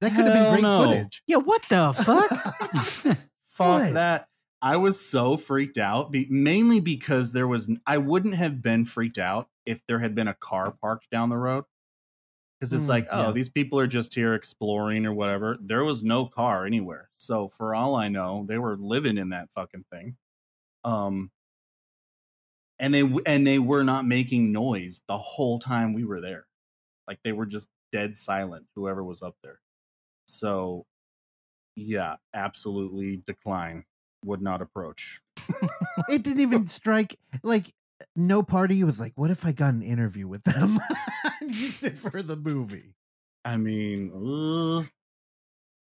That could have Hell been great no. footage. Yeah, what the <laughs> fuck? Fuck What? that. I was so freaked out, be, mainly because there was. I wouldn't have been freaked out if there had been a car parked down the road. Because it's Mm, like, oh, yeah. these people are just here exploring or whatever. There was no car anywhere, so for all I know, they were living in that fucking thing. Um, and they and they were not making noise the whole time we were there. Like they were just dead silent. Whoever was up there. So, yeah, absolutely decline. Would not approach. it didn't even strike like no party was like, "What if I got an interview with them?" <laughs> for the movie. I mean, uh,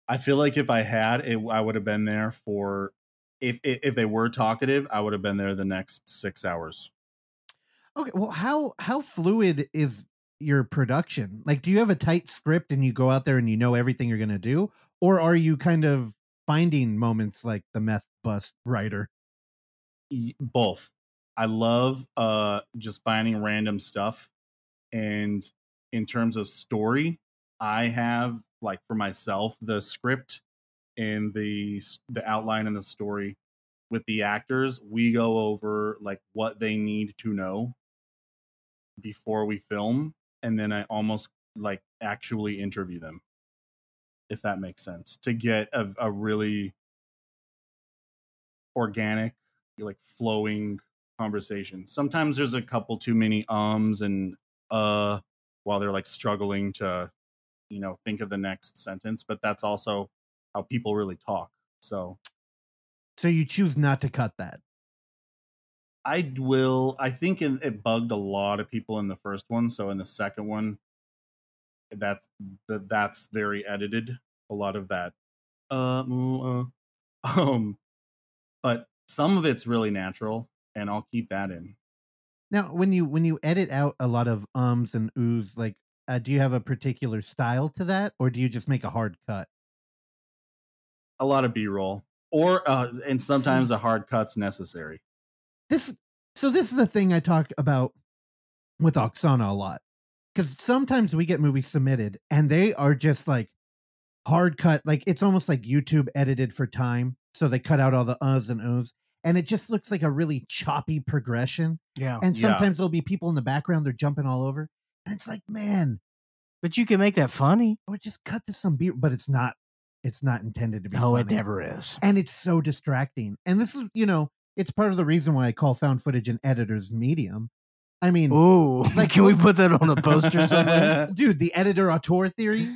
I feel like if I had it, I would have been there for. If, if if they were talkative, I would have been there the next six hours. Okay, well, how how fluid is your production? Like, do you have a tight script and you go out there and you know everything you're gonna do, or are you kind of finding moments like the meth bust writer? Both. I love uh just finding random stuff, and in terms of story, I have like for myself the script and the the outline and the story with the actors. We go over like what they need to know before we film and then I almost like actually interview them if that makes sense to get a, a really organic like flowing conversation sometimes there's a couple too many ums and uh while they're like struggling to you know think of the next sentence but that's also how people really talk so So you choose not to cut that. I will. I think it, it bugged a lot of people in the first one. So in the second one, that's the, that's very edited. A lot of that. Uh, mm, uh, <laughs> um, but some of it's really natural, and I'll keep that in. Now, when you when you edit out a lot of ums and oohs, like, uh, do you have a particular style to that, or do you just make a hard cut? A lot of B roll, or uh, and sometimes a hard cut's necessary. This so this is the thing I talk about with Oksana a lot because sometimes we get movies submitted and they are just like hard cut, like it's almost like YouTube edited for time, so they cut out all the uhs and ohs, and it just looks like a really choppy progression. Yeah. And Yeah. sometimes there'll be people in the background they're jumping all over, and it's like, man, But you can make that funny. or just cut to some beat, but it's not. It's not intended to be. Oh, it never is. and it's so distracting. And this is, you know, it's part of the reason why I call found footage an editor's medium. I mean, Ooh, <laughs> Like- can we put that on a poster somewhere? <laughs> dude, the editor auteur theory.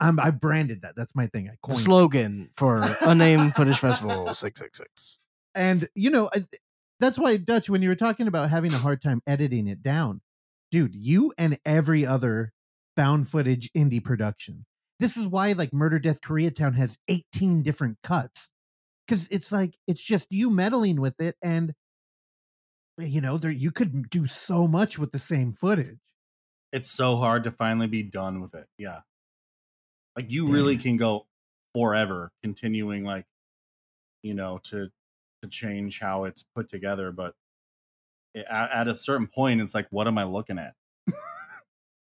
I'm, I branded that. That's my thing. I The coined. it. slogan for Unnamed Footage Festival <laughs> 666. and you know, I, that's why Dutch. When you were talking about having a hard time editing it down, dude, you and every other found footage indie production. This is why, like, Murder Death Koreatown has 18 different cuts because it's like it's just you meddling with it, and eh, you know, there you could do so much with the same footage. it's so hard to finally be done with it. Yeah. Like you really can go forever continuing like you know to to change how it's put together but eh, at, at a certain point it's like what am I looking at?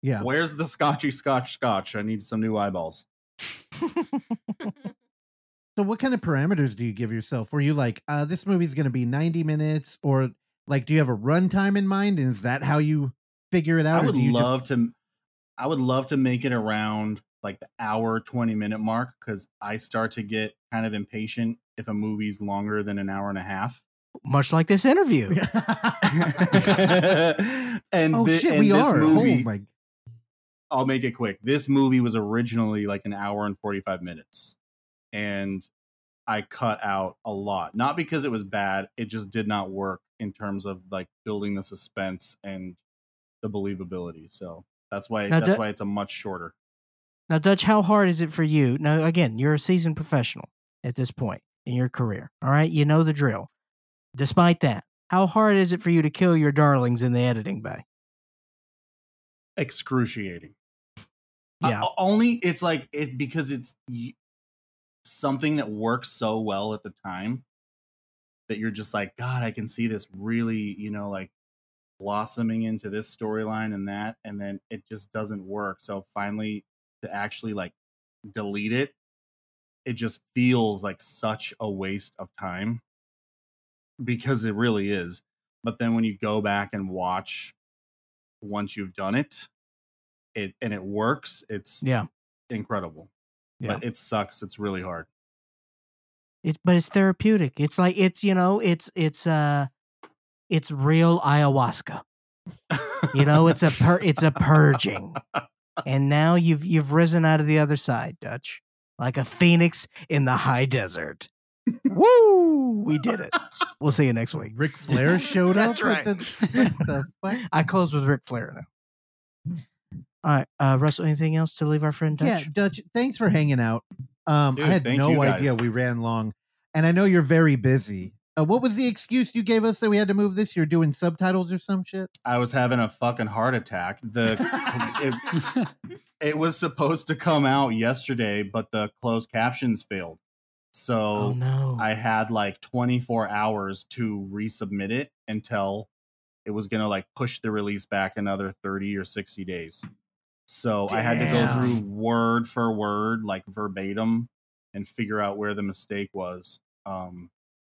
Yeah. Where's the scotchy scotch scotch? I need some new eyeballs. <laughs> So, what kind of parameters do you give yourself? Were you like, uh, this movie's going to be 90 minutes, or like, do you have a runtime in mind? And is that how you figure it out? I or would do you just- love to I would love to make it around like the hour 20 minute mark cuz I start to get kind of impatient if a movie's longer than an hour and a half. Much like this interview. <laughs> <laughs> and oh thi- shit, and we this are. Movie, oh my. I'll make it quick. This movie was originally like an hour and 45 minutes. And I cut out a lot. Not because it was bad, it just did not work in terms of like building the suspense and the believability. So that's why Now, that's that- why it's a much shorter. Now, Dutch, how hard is it for you? Now, again, you're a seasoned professional at this point in your career. All right. You know the drill. Despite that, how hard is it for you to kill your darlings in the editing bay? Excruciating. Uh, Yeah. o- only it's like it because it's something that works so well at the time that you're just like god i can see this really you know like blossoming into this storyline and that and then it just doesn't work so finally to actually like delete it it just feels like such a waste of time because it really is but then when you go back and watch once you've done it it and it works it's Yeah. incredible Yeah. but it sucks it's really hard It's but it's therapeutic. It's like it's you know it's it's uh it's real ayahuasca. You know, it's a pur- it's a purging. And now you've you've risen out of the other side, Dutch, like a phoenix in the high desert. Woo! We did it. We'll see you next week. Ric <laughs> Flair showed up. That's right. What the, the? <laughs> I close with Ric Flair now. All right, uh, Russell. Anything else to leave our friend Dutch? Yeah, Dutch. Thanks for hanging out. Um, Dude, I had no idea we ran long, and I know you're very busy. Uh, what was the excuse you gave us that we had to move this? You're doing subtitles or some shit. i was having a fucking heart attack the it, <laughs> it was supposed to come out yesterday but the closed captions failed so Oh no! I had like 24 hours to resubmit it until it was going to like push the release back another 30 or 60 days. So I had to go through word for word, like verbatim, and figure out where the mistake was. Um,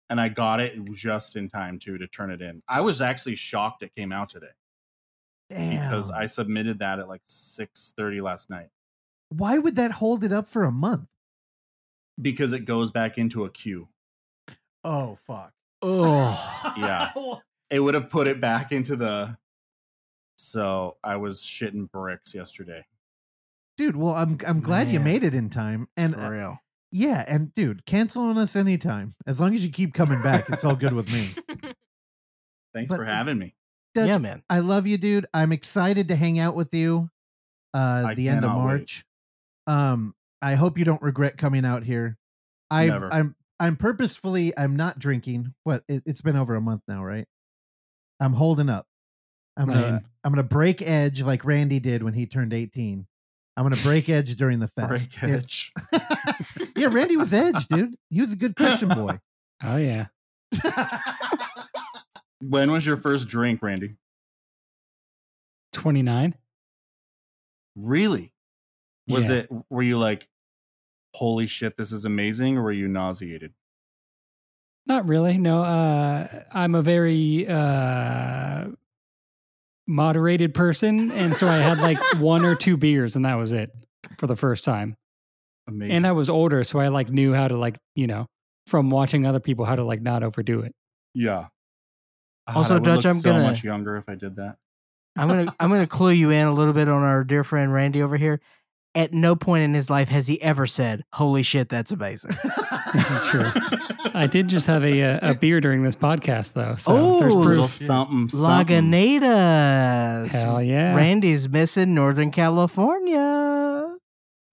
and I got it just in time too to turn it in. I was actually shocked it came out today Damn. because I submitted that at like 6:30 last night Why would that hold it up for a month? because it goes back into a queue. Oh fuck. oh, Yeah. <laughs> it would have put it back into the so i was shitting bricks yesterday Dude, well, I'm I'm glad you made it in time, and for uh, real. Yeah, and dude, cancel on us anytime. As long as you keep coming back, it's all good with me. <laughs> Thanks But- for having me. Dutch, yeah, man. I love you, dude. I'm excited to hang out with you uh I the end of cannot wait. March. Um I hope you don't regret coming out here. I I'm I'm purposefully I'm not drinking. What it, it's been over a month now, right? I'm holding up. I'm gonna Man. I'm gonna break edge like Randy did when he turned 18. I'm gonna break edge during the fest. Break It- edge. <laughs> yeah, Randy was edge, dude. He was a good Christian boy. <laughs> Oh yeah. When was your first drink, Randy? 29. Really? Was Yeah. it? Were you like, "Holy shit, this is amazing," or were you nauseated? Not really. No, uh, I'm a very uh, moderated person, and so I had like <laughs> one or two beers, and that was it for the first time. Amazing. And I was older, so I like knew how to like you know from watching other people how to like not overdo it. yeah. God, Also, I would Dutch, look I'm so gonna- much younger if I did that. I'm gonna I'm gonna clue you in a little bit on our dear friend Randy over here. At no point in his life has he ever said, "Holy shit, that's amazing." <laughs> This is true. I did just have a a, a beer during this podcast though, so there's Oh, little proof. something, something. Lagunitas. Hell yeah! Randy's missing Northern California.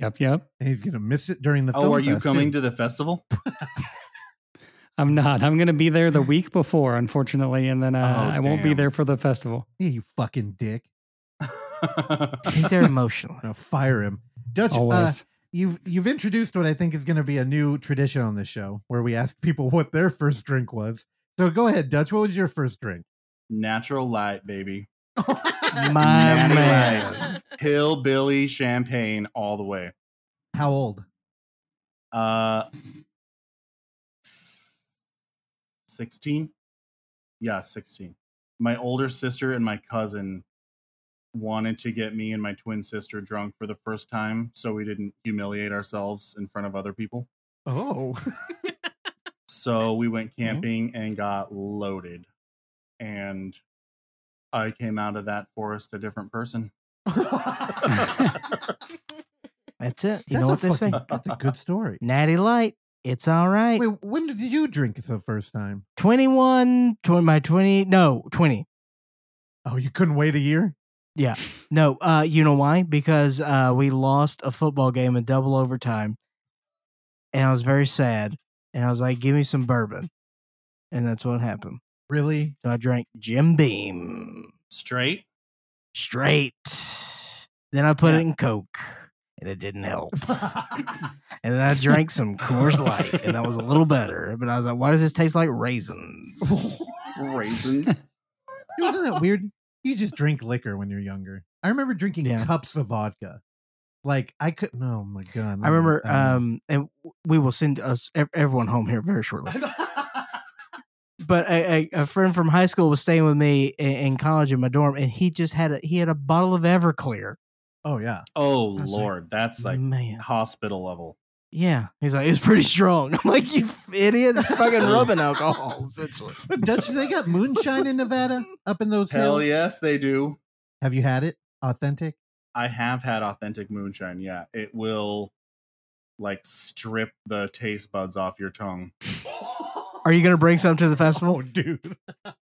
Yep, yep. And he's gonna miss it during the festival. Oh, film are you fest, coming too. to the festival? <laughs> I'm not. I'm gonna be there the week before, unfortunately, and then uh, Oh, I won't be there for the festival. Yeah, you fucking dick. He's <laughs> there emotional. I'm fire him. Dutch, uh, you've you've introduced what I think is gonna be a new tradition on this show where we ask people what their first drink was. So go ahead, Dutch. What was your first drink? Natural light, baby. <laughs> My Natty man. Hillbilly champagne all the way. How old? Uh, sixteen. Yeah, sixteen. My older sister and my cousin wanted to get me and my twin sister drunk for the first time, so we didn't humiliate ourselves in front of other people. Oh, So we went <laughs> Mm-hmm. camping and got loaded, and I came out of that forest a different person. <laughs> That's it. You That's know what they say? fucking- That's a good story. Natty Light. It's all right. Wait, when did you drink the first time? 21, 20, my 20, no, 20. Oh, you couldn't wait a year? No, uh, you know why? Because uh, we lost a football game in double overtime, and I was very sad. And I was like, "Give me some bourbon," and that's what happened. Really? So I drank Jim Beam Straight. straight. Then I put Yeah. it in Coke, and it didn't help. <laughs> And then I drank some Coors Light, and that was a little better. But I was like, "Why does this taste like raisins?" <laughs> Raisins. Wasn't that weird? You just drink liquor when you're younger. I remember drinking Yeah. cups of vodka. Like I couldn't. Oh my god! I remember, um, and we will send us everyone home here very shortly. <laughs> but a, a, a friend from high school was staying with me in, in college in my dorm, and he just had a he had a bottle of Everclear. oh yeah. Oh I was like, lord, that's like Man, hospital level. Yeah, he's like it's pretty strong. <laughs> I'm like you idiot, it's fucking <laughs> rubbing alcohol essentially. But Dutch, they got moonshine in Nevada up in those Hell hills. yes, they do. Have you had it? Authentic? I have had authentic moonshine. Yeah, it will like strip the taste buds off your tongue. Are you gonna bring some to the festival? Oh, dude.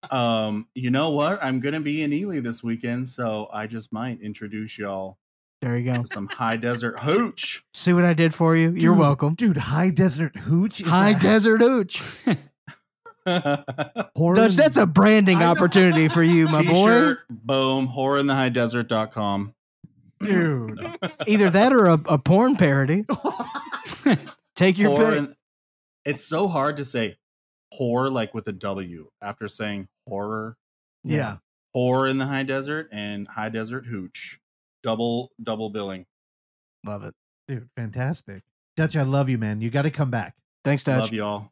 Um, you know what? I'm gonna be in Ely this weekend, so I just might introduce y'all There you go. <laughs> some high desert hooch. See what I did for you. You're welcome. Dude, high desert hooch. is High a desert hooch. <laughs> whore Dutch, that's a branding opportunity for you, my boy. T-shirt, boom, whoreinthehighDesert.com. dude. Either that or a, a porn parody. <laughs> Take your Whore pick. in- it's so hard to say whore like with a W after saying horror. yeah. Whore in the high desert and high desert hooch. Double double billing. Love it. Dude, fantastic. Dutch, I love you, man. You got to come back. Thanks, Dutch. Love y'all.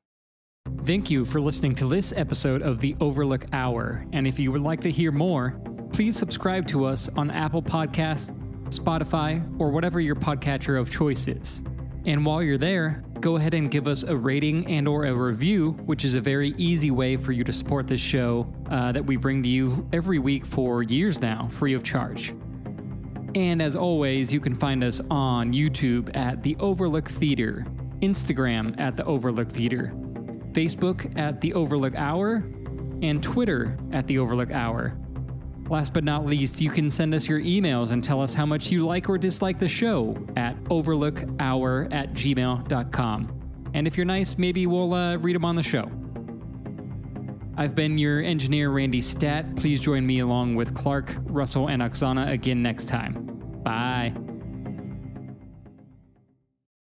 Thank you for listening to this episode of the Overlook Hour. And if you would like to hear more, please subscribe to us on Apple Podcast, Spotify, or whatever your podcatcher of choice is. And while you're there, go ahead and give us a rating and or a review, which is a very easy way for you to support this show uh, that we bring to you every week for years now, free of charge. And as always, you can find us on YouTube at The Overlook Theater. Instagram at The Overlook Theater, Facebook at The Overlook Hour, and Twitter at The Overlook Hour. Last but not least, you can send us your emails and tell us how much you like or dislike the show at overlookhour at gmail.com. And if you're nice, maybe we'll uh, read them on the show. I've been your engineer, Randy Stat. Please join me along with Clark, Russell, and Oksana again next time. Bye.